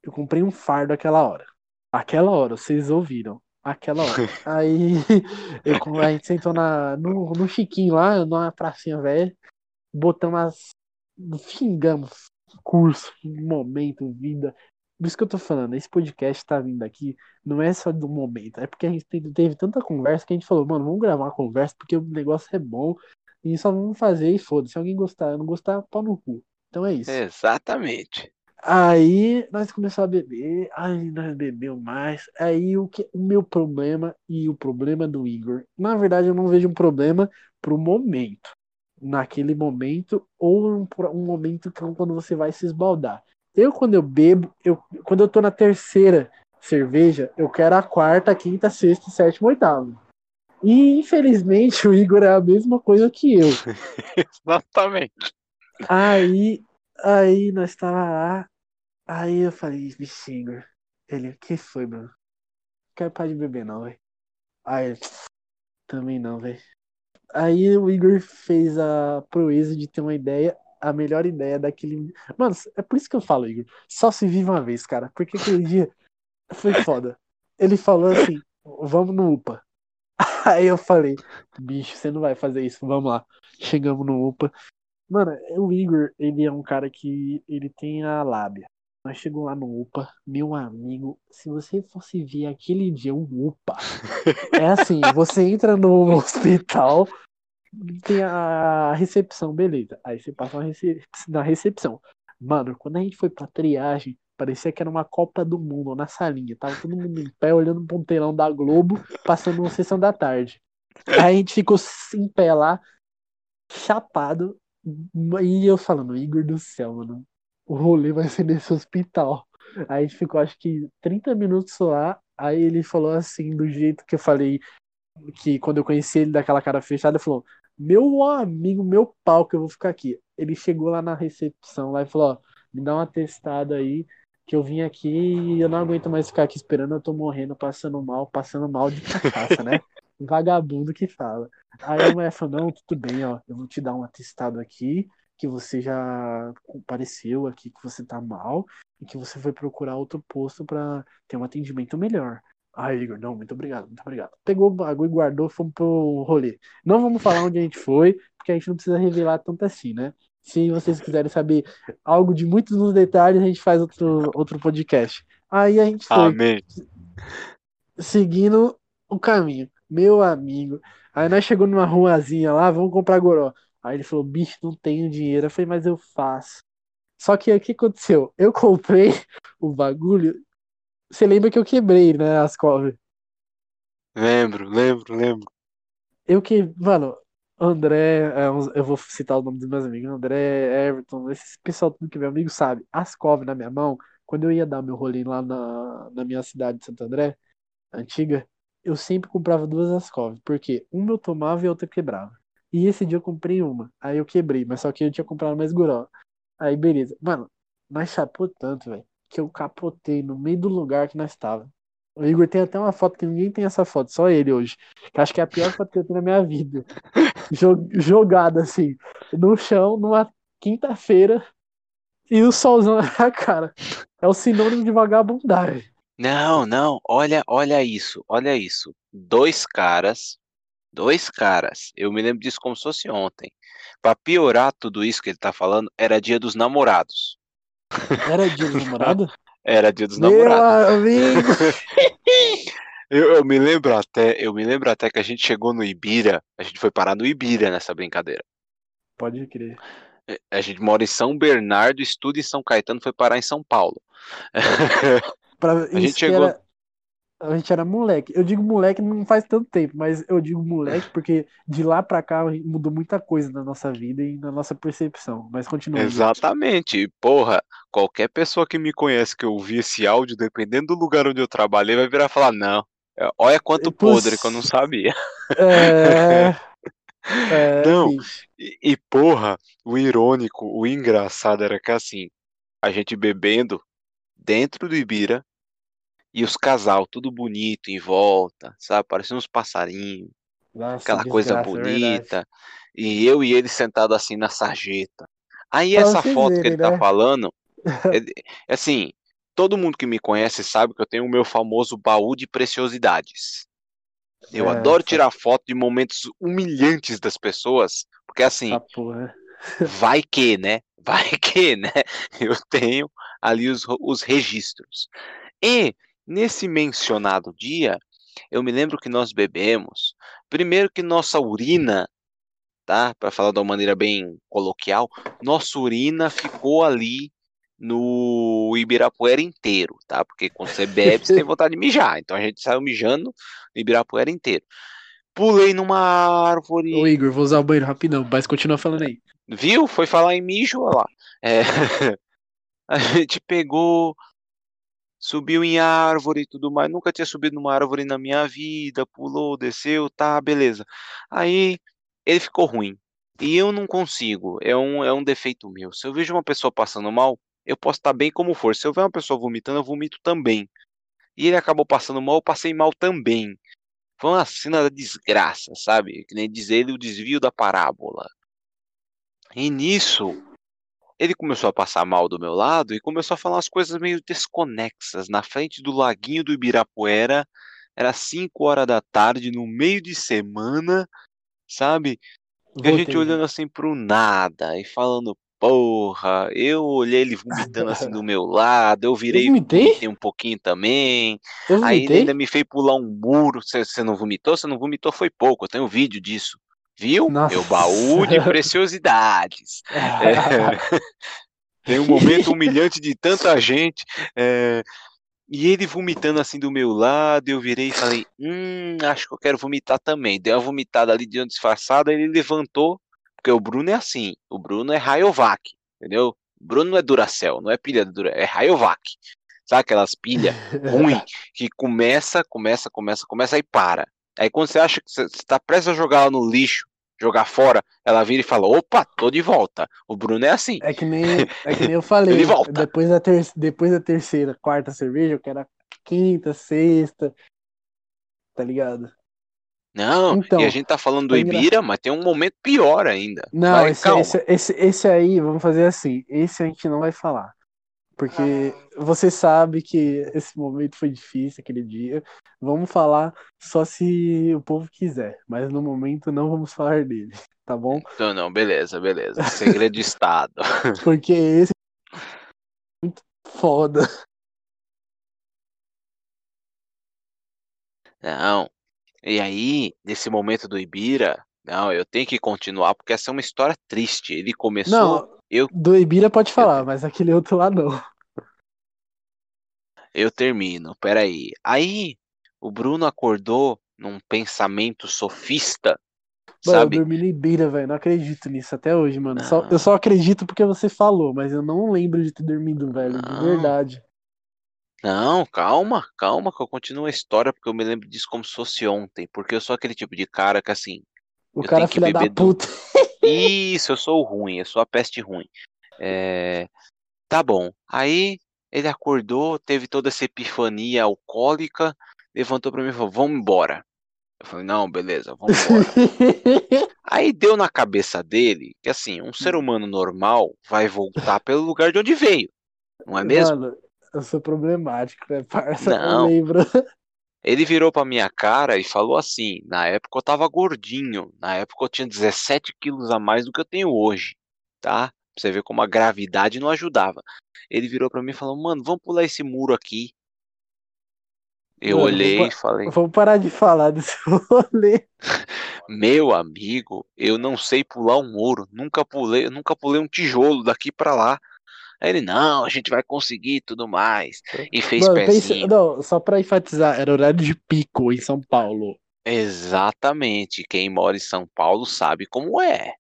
Eu comprei um fardo aquela hora. Aquela hora, vocês ouviram. Aquela hora. *laughs* Aí *laughs* eu, a gente sentou na, no, no Chiquinho lá, numa pracinha velha, botamos as. Fingamos curso, momento, vida. Por isso que eu tô falando, esse podcast tá vindo aqui, não é só do momento, é porque a gente teve tanta conversa que a gente falou, mano, vamos gravar uma conversa porque o negócio é bom e só vamos fazer e foda-se. Se alguém gostar, não gostar, pau no cu. Então é isso. Exatamente. Aí nós começamos a beber, aí nós bebeu mais. Aí o, que, o meu problema e o problema do Igor, na verdade eu não vejo um problema pro momento. Naquele momento, ou um, um momento que é quando você vai se esbaldar. Eu, quando eu bebo, eu, quando eu tô na terceira cerveja, eu quero a quarta, quinta, sexta, sétima, oitava. E infelizmente *laughs* o Igor é a mesma coisa que eu. *laughs* Exatamente. Aí, aí nós tava lá, Aí eu falei, bichinho. Ele, o que foi, mano? Não quero parar de beber, não, velho. Aí, também não, velho. Aí o Igor fez a proeza de ter uma ideia, a melhor ideia daquele. Mano, é por isso que eu falo, Igor. Só se vive uma vez, cara. Porque aquele dia foi foda. Ele falou assim: vamos no UPA. *laughs* Aí eu falei: bicho, você não vai fazer isso, vamos lá. Chegamos no UPA. Mano, o Igor, ele é um cara que ele tem a lábia. Nós chegamos lá no UPA, meu amigo, se você fosse ver aquele dia um UPA, *laughs* é assim, você entra no hospital, tem a recepção, beleza. Aí você passa na recepção. Mano, quando a gente foi pra triagem, parecia que era uma Copa do Mundo na salinha. Tava todo mundo em pé, olhando pro telão da Globo, passando uma sessão da tarde. Aí a gente ficou em pé lá, chapado, e eu falando, Igor do céu, mano, o rolê vai ser nesse hospital. Aí a gente ficou acho que 30 minutos lá. Aí ele falou assim, do jeito que eu falei, que quando eu conheci ele daquela cara fechada, ele falou: Meu amigo, meu pau, que eu vou ficar aqui. Ele chegou lá na recepção lá e falou: Ó, me dá um atestado aí, que eu vim aqui e eu não aguento mais ficar aqui esperando, eu tô morrendo, passando mal, passando mal de cachaça, né? *laughs* Vagabundo que fala. Aí a mulher falou: Não, tudo bem, ó, eu vou te dar um atestado aqui que você já compareceu aqui, que você tá mal e que você foi procurar outro posto para ter um atendimento melhor. Ah, Igor, não, muito obrigado, muito obrigado. Pegou o bagulho e guardou, fomos pro rolê. Não vamos falar onde a gente foi, porque a gente não precisa revelar tanto assim, né? Se vocês quiserem saber algo de muitos nos detalhes, a gente faz outro, outro podcast. Aí a gente foi Amém. seguindo o caminho. Meu amigo. Aí nós chegamos numa ruazinha lá, vamos comprar goró. Aí ele falou, bicho, não tenho dinheiro. Eu falei, mas eu faço. Só que o que aconteceu? Eu comprei o bagulho. Você lembra que eu quebrei, né, as covers? Lembro, lembro, lembro. Eu que, mano, André, é, eu vou citar o nome dos meus amigos, André, Everton, esse pessoal tudo que meu amigo sabe. As covers na minha mão, quando eu ia dar meu rolê lá na, na minha cidade de Santo André, antiga, eu sempre comprava duas Ascov, porque uma eu tomava e a outra quebrava. E esse dia eu comprei uma. Aí eu quebrei, mas só que eu tinha comprado mais goró. Aí beleza. Mano, nós chapou tanto, velho, que eu capotei no meio do lugar que nós estava. O Igor tem até uma foto que ninguém tem essa foto, só ele hoje. Que acho que é a pior foto que eu tenho na minha vida. *laughs* Jogado assim, no chão, numa quinta-feira, e o solzão *laughs* na cara. É o sinônimo de vagabundagem. Não, não, olha, olha isso, olha isso. Dois caras Dois caras. Eu me lembro disso como se fosse ontem. Pra piorar tudo isso que ele tá falando, era dia dos namorados. Era dia dos namorados? *laughs* era dia dos Meu namorados. amigo! *laughs* eu, eu me lembro até, eu me lembro até que a gente chegou no Ibira, a gente foi parar no Ibira nessa brincadeira. Pode crer. A gente mora em São Bernardo, estuda em São Caetano, foi parar em São Paulo. *laughs* Pra, A gente chegou- era- a gente era moleque. Eu digo moleque não faz tanto tempo, mas eu digo moleque porque de lá pra cá mudou muita coisa na nossa vida e na nossa percepção. Mas continua. Exatamente. E, Porra, qualquer pessoa que me conhece que ouvir esse áudio, dependendo do lugar onde eu trabalhei, vai virar e falar, não. É, Olha quanto podre que eu não sabia. É. *laughs* É, Não. bicho. E, e, porra, o irônico, o engraçado era que assim, a gente bebendo dentro do Ibira e os casal tudo bonito em volta, sabe? Parecendo uns passarinhos, Nossa, aquela coisa desgraça, é bonita. E eu e ele sentado assim na sarjeta. Aí Pra essa foto que ele tá né? falando, *laughs* é, assim, todo mundo que me conhece sabe que eu tenho o meu famoso baú de preciosidades. Eu É, adoro tirar foto de momentos humilhantes das pessoas, porque assim, *laughs* vai que, né? Vai *laughs* que, né? Eu tenho ali os, os registros. E nesse mencionado dia, eu me lembro que nós bebemos. Primeiro que nossa urina, tá? Para falar de uma maneira bem coloquial, nossa urina ficou ali no Ibirapuera inteiro, tá? Porque quando você bebe, você tem vontade de mijar. Então a gente saiu mijando no Ibirapuera inteiro. Pulei numa árvore. Ô Igor, vou usar o banheiro rapidão, mas continua falando aí. Viu? Foi falar em mijo, olha lá. É, *laughs* a gente pegou, subiu em árvore e tudo mais. Nunca tinha subido numa árvore na minha vida. Pulou, desceu, tá, beleza. Aí ele ficou ruim. E eu não consigo. É um, é um defeito meu. Se eu vejo uma pessoa passando mal, eu posso estar bem como for. Se eu ver uma pessoa vomitando, eu vomito também. E ele acabou passando mal, eu passei mal também. Foi uma cena da desgraça, sabe? Que nem diz ele, o desvio da parábola. E nisso, ele começou a passar mal do meu lado e começou a falar umas coisas meio desconexas. Na frente do laguinho do Ibirapuera, era 5 horas da tarde, no meio de semana, sabe? E a gente Voltei. olhando assim pro nada e falando, porra, eu olhei ele *laughs* vomitando assim do meu lado, eu virei e vomitei? vomitei um pouquinho também. Eu Aí ele ainda me fez pular um muro. Você não vomitou? Você não vomitou foi pouco. Eu tenho vídeo disso. Viu? Nossa. Meu baú de preciosidades. *laughs* É, *laughs* tem um momento humilhante de tanta gente. é, e ele vomitando assim do meu lado, eu virei e falei: Hum, acho que eu quero vomitar também. Deu uma vomitada ali de uma disfarçada, ele levantou, porque o Bruno é assim: o Bruno é Rayovac, entendeu? O Bruno não é Duracell, não é pilha de Duracell, é Rayovac. Sabe aquelas pilhas ruim *laughs* que começa, começa, começa, começa e para. Aí quando você acha que você está prestes a jogar ela no lixo, jogar fora, ela vira e fala: opa, tô de volta. O Bruno é assim. É que nem, *laughs* é que nem eu falei. Ele volta. Depois da, ter, depois da terceira, quarta cerveja, eu quero a quinta, sexta. Tá ligado? Não, Então, e a gente tá falando do engra- Ibira, mas tem um momento pior ainda. Não, Vai, esse, esse, esse, esse aí, vamos fazer assim. Esse a gente não vai falar. Porque você sabe que esse momento foi difícil aquele dia. Vamos falar só se o povo quiser. Mas no momento não vamos falar dele. *laughs* Tá bom? Então, não, beleza, beleza. Segredo de Estado. *laughs* Porque esse é muito foda. Não. E aí, nesse momento do Ibira, não, eu tenho que continuar porque essa é uma história triste. Ele começou, Não, eu do Ibira pode falar, mas aquele outro lá não. eu termino. Peraí. Aí, o Bruno acordou num pensamento sofista, Mano, eu sabe? dormi no Ibira, velho. Não acredito nisso até hoje, mano. Só- eu só acredito porque você falou, mas eu não lembro de ter dormido, velho. De verdade. Não, calma, calma, que eu continuo a história, porque eu me lembro disso como se fosse ontem, porque eu sou aquele tipo de cara que assim, O Eu cara tenho que filha da beber do- puta. *laughs* isso, eu sou o ruim, eu sou a peste ruim. É, tá bom. Aí ele acordou, teve toda essa epifania alcoólica, levantou pra mim e falou: Vamos embora. Eu falei: Não, beleza, vamos embora. Aí deu na cabeça dele que assim, um ser humano normal vai voltar pelo lugar de onde veio, não é mesmo? Mano, eu sou problemático, né, parça? Não. Eu lembro. *laughs* Ele virou pra minha cara e falou assim: na época eu tava gordinho, na época eu tinha 17 quilos a mais do que eu tenho hoje, tá? Pra você ver como a gravidade não ajudava. Ele virou pra mim e falou: mano, vamos pular esse muro aqui. Eu Mano, olhei e falei: Vamos parar de falar desse *laughs* rolê. Meu amigo, eu não sei pular um muro, nunca pulei, nunca pulei um tijolo daqui para lá. Aí ele, não, a gente vai conseguir tudo mais. E fez Mano, pensa, não, só pra enfatizar, era horário de pico em São Paulo. Exatamente. Quem mora em São Paulo sabe como é.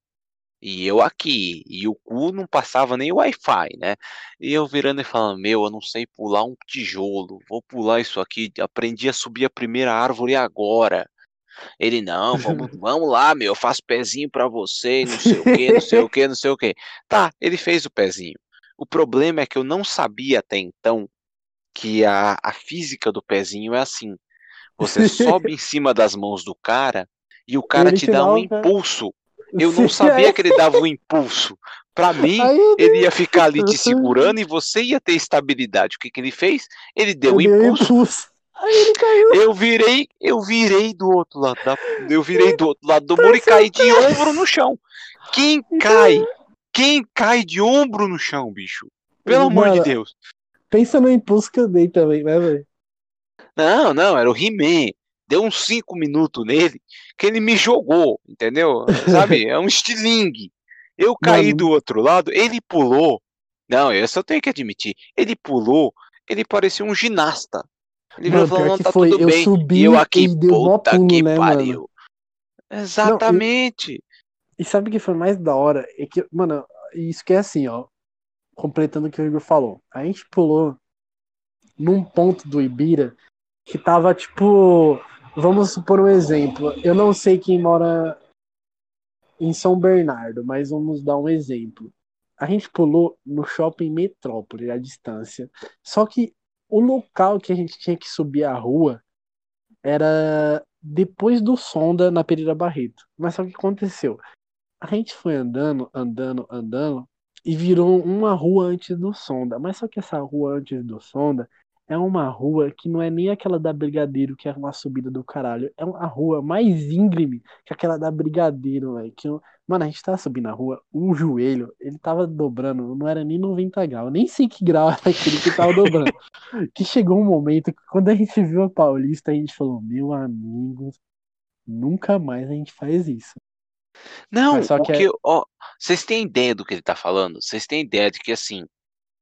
E eu aqui, e o cu não passava nem Wi-Fi, né? E eu virando e falando, meu, eu não sei pular um tijolo, vou pular isso aqui, aprendi a subir a primeira árvore agora. Ele, não, vamos, *laughs* vamos lá, meu, eu faço pezinho pra você, não sei o que, não sei o que, não sei o que. Tá, ele fez o pezinho. O problema é que eu não sabia até então que a, a física do pezinho é assim. Você sobe em cima das mãos do cara e o cara Ele te dá um impulso. Eu *laughs* não sabia aí- que ele dava um impulso. Pra mim, ele ia ficar ali te segurando e você ia ter estabilidade. O que, que ele fez? Ele deu eu um impulso. impulso. Aí ele caiu. Eu virei, eu virei do outro lado da, eu virei do outro lado do muro e caí de ombro no chão. Quem cai? Quem cai de ombro no chão, bicho? Pelo amor de Mano, Deus. Pensa no impulso que eu dei também, né, velho? Não, não, era o He-Man. Deu uns 5 minutos nele que ele me jogou, entendeu? Sabe? *laughs* É um estilingue. Eu caí Mano. do outro lado, ele pulou. Não, isso eu tenho que admitir. Ele pulou, ele parecia um ginasta. Ele Mano, falou, não, tá foi, tudo eu bem. subi e eu aqui, e puta pulo, que né, pariu. Exatamente. E sabe o que foi mais da hora? É que, mano, isso que é assim, ó. Completando o que o Igor falou. A gente pulou num ponto do Ibira que tava tipo. Vamos supor um exemplo. Eu não sei quem mora em São Bernardo, mas vamos dar um exemplo. A gente pulou no shopping Metrópole, a distância. Só que o local que a gente tinha que subir a rua era depois do Sonda na Pereira Barreto. Mas só que aconteceu? A gente foi andando, andando, andando e virou uma rua antes do Sonda. Mas só que essa rua antes do Sonda é uma rua que não é nem aquela da Brigadeiro, que é uma subida do caralho. É uma rua mais íngreme que aquela da Brigadeiro, velho. Mano, a gente tava subindo a rua, um joelho, ele tava dobrando, não era nem 90 graus, nem sei que grau era aquele que tava dobrando. que chegou um momento que quando a gente viu a Paulista, a gente falou, meu amigo, nunca mais a gente faz isso. Não, Mas só o que é- que, ó, vocês têm ideia do que ele tá falando? Vocês têm ideia de que assim,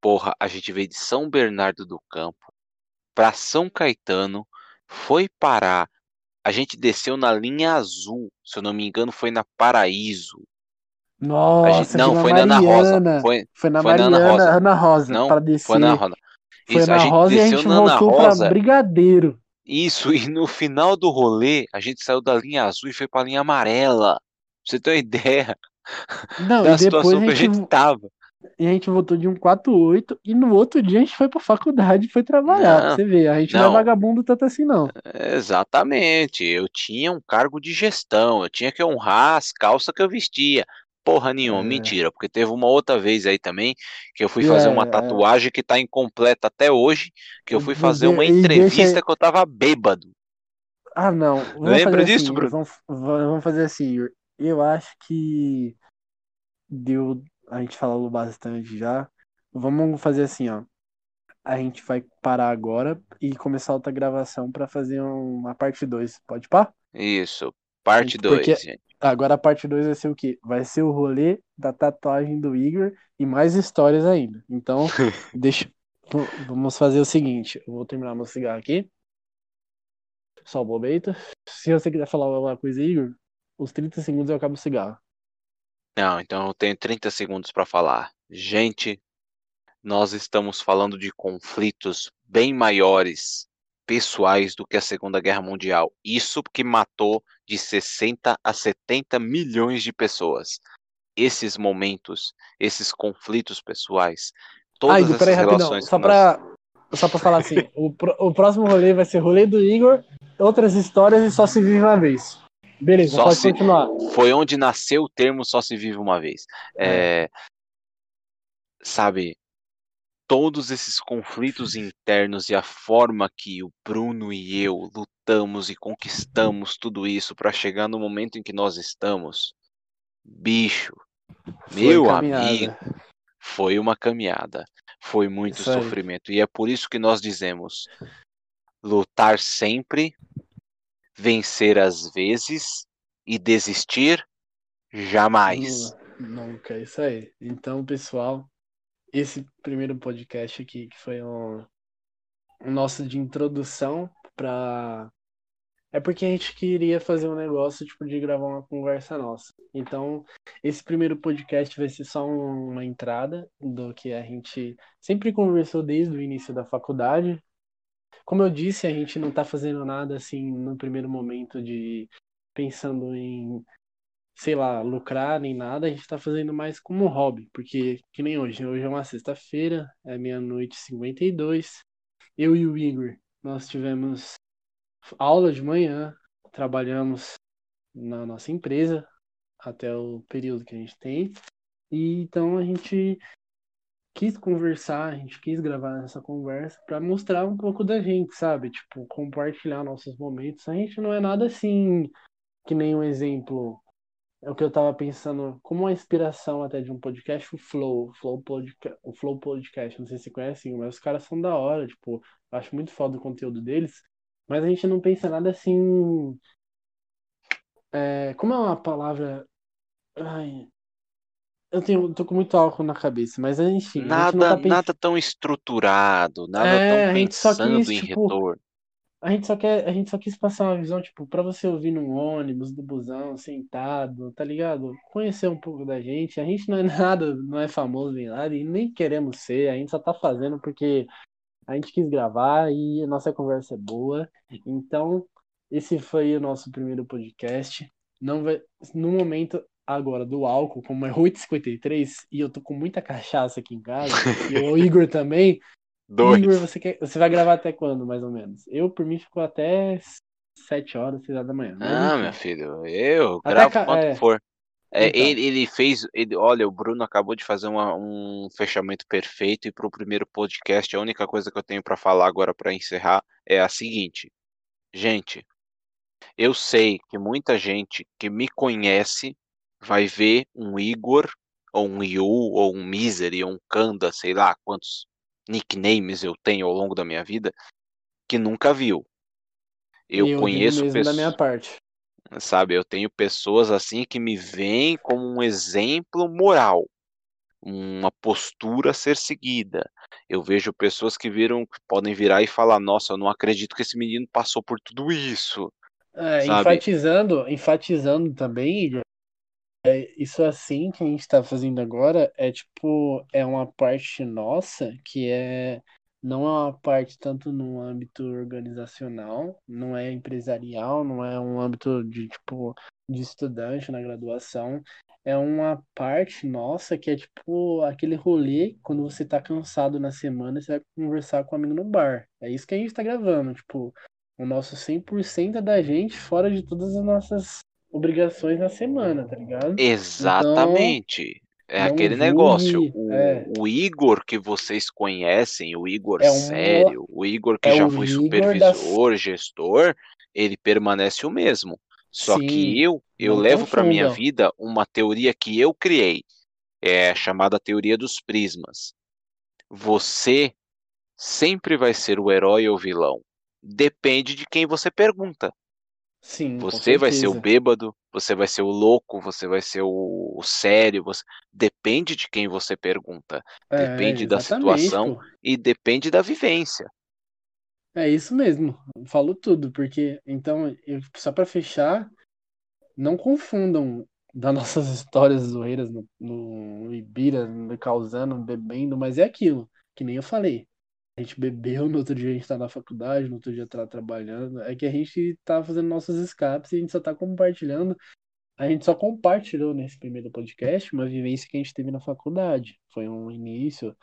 porra, a gente veio de São Bernardo do Campo pra São Caetano, foi parar, a gente desceu na linha azul, se eu não me engano, foi na Paraíso. Nossa, gente, não, foi na Ana Rosa, Mariana. foi, Foi na foi na Ana Mariana, Rosa. Ana Rosa, não, pra descer. foi na Ana Rosa. Foi Isso, na a gente Rosa e a desceu gente na Ana voltou Rosa. pra Brigadeiro. Isso, *laughs* e no final do rolê, a gente saiu da linha azul e foi pra linha amarela. Pra você ter uma *laughs* ideia Não, da situação a que a gente, gente tava. e a gente voltou de um 48 e no outro dia a gente foi pra faculdade e foi trabalhar. Não, você ver, a gente não, não. é vagabundo tanto assim, não. Exatamente, eu tinha um cargo de gestão, eu tinha que honrar as calças que eu vestia. Porra nenhuma, É. mentira, porque teve uma outra vez aí também que eu fui fazer é, uma é. tatuagem que tá incompleta até hoje, que eu fui fazer uma E deixa- entrevista que eu tava bêbado. Ah, não. Vamos Lembra fazer disso, assim, Bruno? Vamos, vamos fazer assim, Igor. Eu acho que deu. A gente falou bastante já. Vamos fazer assim, ó. A gente vai parar agora e começar outra gravação pra fazer uma parte 2. Pode pá? Isso, parte Gente, porque- 2, gente. Agora a parte 2 vai ser o quê? Vai ser o rolê da tatuagem do Igor e mais histórias ainda. Então, *laughs* deixa. Vamos fazer o seguinte. Eu vou terminar meu cigarro aqui. Só o. Se você quiser falar alguma coisa, Igor, os 30 segundos eu acabo o cigarro. Não, então eu tenho 30 segundos para falar. Gente, nós estamos falando de conflitos bem maiores, pessoais, do que a Segunda Guerra Mundial. Isso que matou de 60 a 70 milhões de pessoas. Esses momentos, esses conflitos pessoais, todas Igor, essas peraí, relações Só que nós- pra, só pra falar assim: o, pro- o próximo rolê vai ser rolê do Igor, outras histórias e só se vive uma vez. Beleza, Só pode se- continuar. foi onde nasceu o termo só se vive uma vez. É, sabe, todos esses conflitos internos e a forma que o Bruno e eu lutamos e conquistamos tudo isso para chegar no momento em que nós estamos, bicho, Foi meu caminhada. amigo, foi uma caminhada, foi muito Isso aí. sofrimento e é por isso que nós dizemos lutar sempre, vencer às vezes e desistir jamais. Nunca, é isso aí. Então, pessoal, esse primeiro podcast aqui, que foi um, um nosso de introdução para é porque a gente queria fazer um negócio, tipo, de gravar uma conversa nossa. Então, esse primeiro podcast vai ser só uma entrada do que a gente sempre conversou desde o início da faculdade. Como eu disse, a gente não tá fazendo nada assim no primeiro momento de pensando em, sei lá, lucrar nem nada, a gente tá fazendo mais como hobby, porque que nem hoje, hoje é uma sexta-feira, é meia-noite e 52. Eu e o Igor, nós tivemos aula de manhã, trabalhamos na nossa empresa até o período que a gente tem. E então a gente quis conversar, a gente quis gravar essa conversa para mostrar um pouco da gente, sabe? Tipo, compartilhar nossos momentos. A gente não é nada assim que nem um exemplo. É o que eu tava pensando, como uma inspiração até de um podcast, o Flow, Flow, Podca o Flow Podcast, não sei se você conhece, mas os caras são da hora, tipo, eu acho muito foda o conteúdo deles. Mas a gente não pensa nada assim. É, como é uma palavra. Ai, eu tenho, tô com muito álcool na cabeça, mas enfim. Nada, tá nada tão estruturado, nada é, tão pensando quis, em tipo, retorno. A gente só quer, a gente só quis passar uma visão, tipo, para você ouvir num ônibus, do busão, sentado, tá ligado? Conhecer um pouco da gente. A gente não é *laughs* nada, não é famoso nem nada, e nem queremos ser, a gente só tá fazendo porque a gente quis gravar e a nossa conversa é boa. Então, esse foi o nosso primeiro podcast. Não vai, no momento agora do álcool, como é 8h53 e eu tô com muita cachaça aqui em casa, e o Igor também. *laughs* Dois. Igor, você, quer, você vai gravar até quando, mais ou menos? Eu, por mim, ficou até 7 horas, 6 horas da manhã. Ah, meu filho, eu até gravo ca... quanto é... for. É, então. ele, ele, fez. Ele, olha, o Bruno acabou de fazer uma, um fechamento perfeito e para o primeiro podcast, a única coisa que eu tenho para falar agora para encerrar é a seguinte. Gente, eu sei que muita gente que me conhece vai ver um Igor, ou um Yu, ou um Misery, ou um Kanda, sei lá quantos nicknames eu tenho ao longo da minha vida, que nunca viu. Eu, eu conheço pessoas. da minha parte sabe? Eu tenho pessoas assim que me veem como um exemplo moral, uma postura a ser seguida. Eu vejo pessoas que viram, podem virar e falar: Nossa, eu não acredito que esse menino passou por tudo isso. É, enfatizando, enfatizando também, é, isso assim que a gente está fazendo agora é tipo, é uma parte nossa que é não é uma parte tanto no âmbito organizacional, não é empresarial, não é um âmbito de tipo de estudante na graduação, é uma parte nossa que é tipo aquele rolê quando você tá cansado na semana, você vai conversar com um amigo no bar. É isso que a gente tá gravando, tipo, o nosso 100% é da gente fora de todas as nossas obrigações na semana, tá ligado? Exatamente. Então, é aquele negócio. O, é. o, Igor que vocês conhecem, o Igor é um, sério, o Igor que é já foi supervisor, gestor, ele permanece o mesmo. Só Sim, que eu, eu levo para minha vida uma teoria que eu criei, é chamada teoria dos prismas. Você sempre vai ser o herói ou vilão. Depende de quem você pergunta. Sim, você vai ser o bêbado, você vai ser o louco, você vai ser o, o sério, você... depende de quem você pergunta, é, depende da situação e depende da vivência. É isso mesmo, falo tudo, porque então, eu, só para fechar, não confundam das *laughs* nossas histórias zoeiras no, no Ibira, causando, bebendo, mas é aquilo, que nem eu falei a gente bebeu, no outro dia a gente tá na faculdade, no outro dia tá trabalhando. É que a gente tá fazendo nossos escapes e a gente só tá compartilhando. A gente só compartilhou nesse primeiro podcast uma vivência que a gente teve na faculdade. Foi um início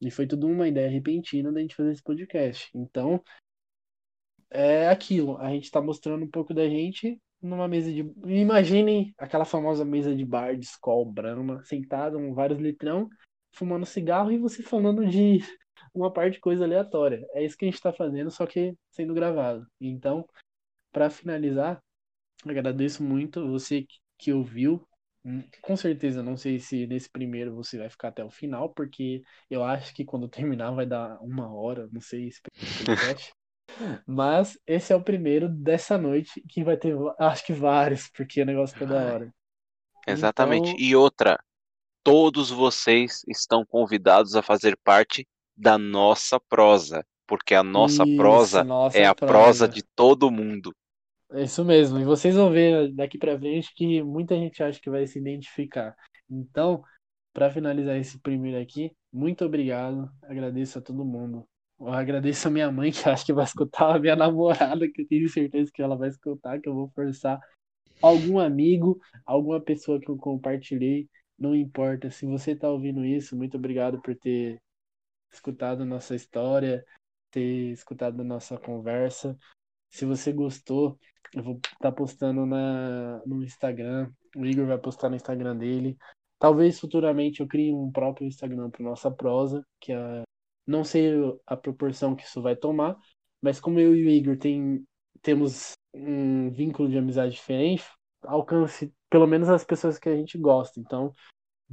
e foi tudo uma ideia repentina da gente fazer esse podcast. Então, é aquilo. A gente tá mostrando um pouco da gente numa mesa de. Imaginem aquela famosa mesa de bar de Skol Brahma, sentado com vários litrão, fumando cigarro e você falando de uma parte de coisa aleatória. É isso que a gente está fazendo, só que sendo gravado. Então, para finalizar, agradeço muito você que ouviu. Hum, com certeza, não sei se nesse primeiro você vai ficar até o final, porque eu acho que quando *laughs* terminar vai dar uma hora, não sei se. *laughs* Mas esse é o primeiro dessa noite que vai ter, acho que vários, porque o negócio tá da hora. Exatamente. Então, E outra, todos vocês estão convidados a fazer parte da nossa prosa, porque a nossa Isso, prosa nossa é a prosa. prosa de todo mundo. É isso mesmo. E vocês vão ver daqui pra frente que muita gente acha que vai se identificar. Então, para finalizar esse primeiro aqui, muito obrigado. Agradeço a todo mundo. Eu agradeço a minha mãe, que acho que vai escutar, a minha namorada, que eu tenho certeza que ela vai escutar, que eu vou forçar algum amigo, alguma pessoa que eu compartilhei, não importa. Se você tá ouvindo isso, muito obrigado por ter escutado nossa história, ter escutado nossa conversa. Se você gostou, eu vou estar tá postando na, no Instagram. O Igor vai postar no Instagram dele. Talvez futuramente eu crie um próprio Instagram para nossa prosa, que é, não sei a proporção que isso vai tomar, mas como eu e o Igor tem, temos um vínculo de amizade diferente, alcance pelo menos as pessoas que a gente gosta. Então,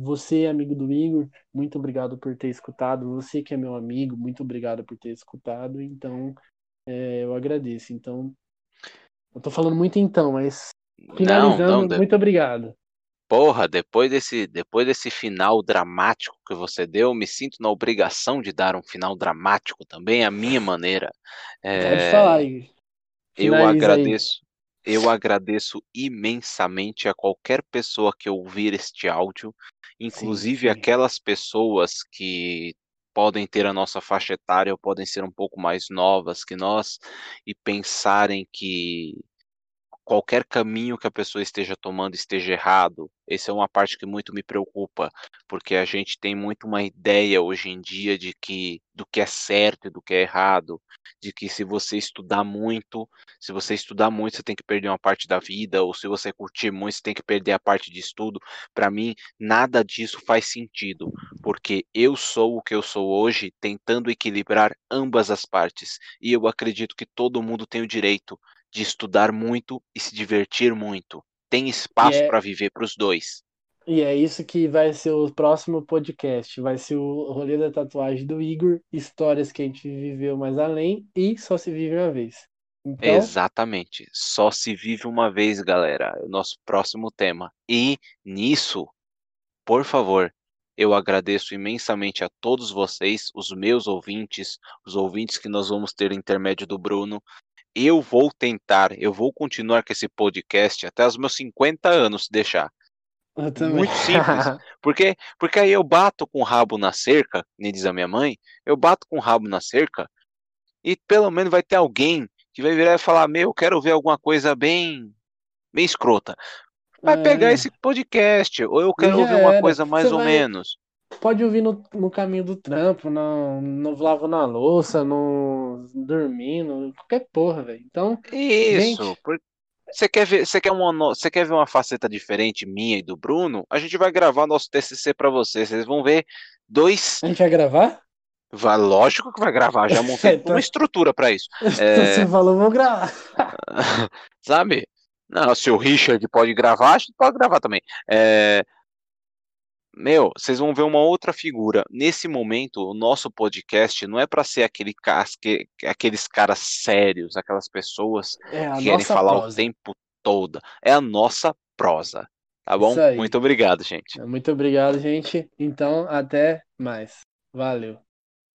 você, amigo do Igor, muito obrigado por ter escutado. Você que é meu amigo, muito obrigado por ter escutado. Então, é, eu agradeço. Então, eu tô falando muito então, mas finalizando, não, não, de... muito obrigado. Porra, depois desse, depois desse final dramático que você deu, me sinto na obrigação de dar um final dramático também, à minha maneira. É... Pode falar aí. Eu agradeço, aí. Eu agradeço imensamente a qualquer pessoa que ouvir este áudio, inclusive sim, sim. aquelas pessoas que podem ter a nossa faixa etária ou podem ser um pouco mais novas que nós e pensarem que qualquer caminho que a pessoa esteja tomando esteja errado. Essa é uma parte que muito me preocupa, porque a gente tem muito uma ideia hoje em dia de que do que é certo e do que é errado, de que se você estudar muito, se você estudar muito, você tem que perder uma parte da vida, ou se você curtir muito, você tem que perder a parte de estudo. Para mim, nada disso faz sentido, porque eu sou o que eu sou hoje, tentando equilibrar ambas as partes, e eu acredito que todo mundo tem o direito de estudar muito e se divertir muito. Tem espaço é... para viver para os dois. E é isso que vai ser o próximo podcast. Vai ser o rolê da tatuagem do Igor, histórias que a gente viveu mais além e só se vive uma vez. Então... Exatamente. Só se vive uma vez, galera. É o nosso próximo tema. E nisso, por favor, eu agradeço imensamente a todos vocês, os meus ouvintes, os ouvintes que nós vamos ter intermédio do Bruno, eu vou tentar, eu vou continuar com esse podcast até os meus 50 anos, se deixar. Muito simples. *laughs* Porque, porque aí eu bato com o rabo na cerca, nem diz a minha mãe, eu bato com o rabo na cerca e pelo menos vai ter alguém que vai virar e falar: Meu, eu quero ver alguma coisa bem, bem escrota. Vai é. pegar esse podcast, ou eu quero ouvir uma coisa mais ou vai... menos pode ouvir no, no caminho do trampo, no, no lavando a louça, no dormindo, qualquer porra, velho. Então, isso. Gente... Você quer ver, você quer uma, você quer ver uma faceta diferente minha e do Bruno? A gente vai gravar nosso TCC para vocês. Vocês vão ver dois. A gente vai gravar? Vai, lógico que vai gravar. Já *laughs* montei então... uma estrutura para isso. *laughs* É... Você falou, vou gravar. *laughs* Sabe? Não, se o Richard pode gravar, a gente pode gravar também. É... Meu, vocês vão ver uma outra figura. Nesse momento, o nosso podcast não é para ser aquele casque, aqueles caras sérios, aquelas pessoas é que querem falar prosa. o tempo todo. É a nossa prosa. Tá bom? Muito obrigado, gente. Muito obrigado, gente. Então, até mais. Valeu.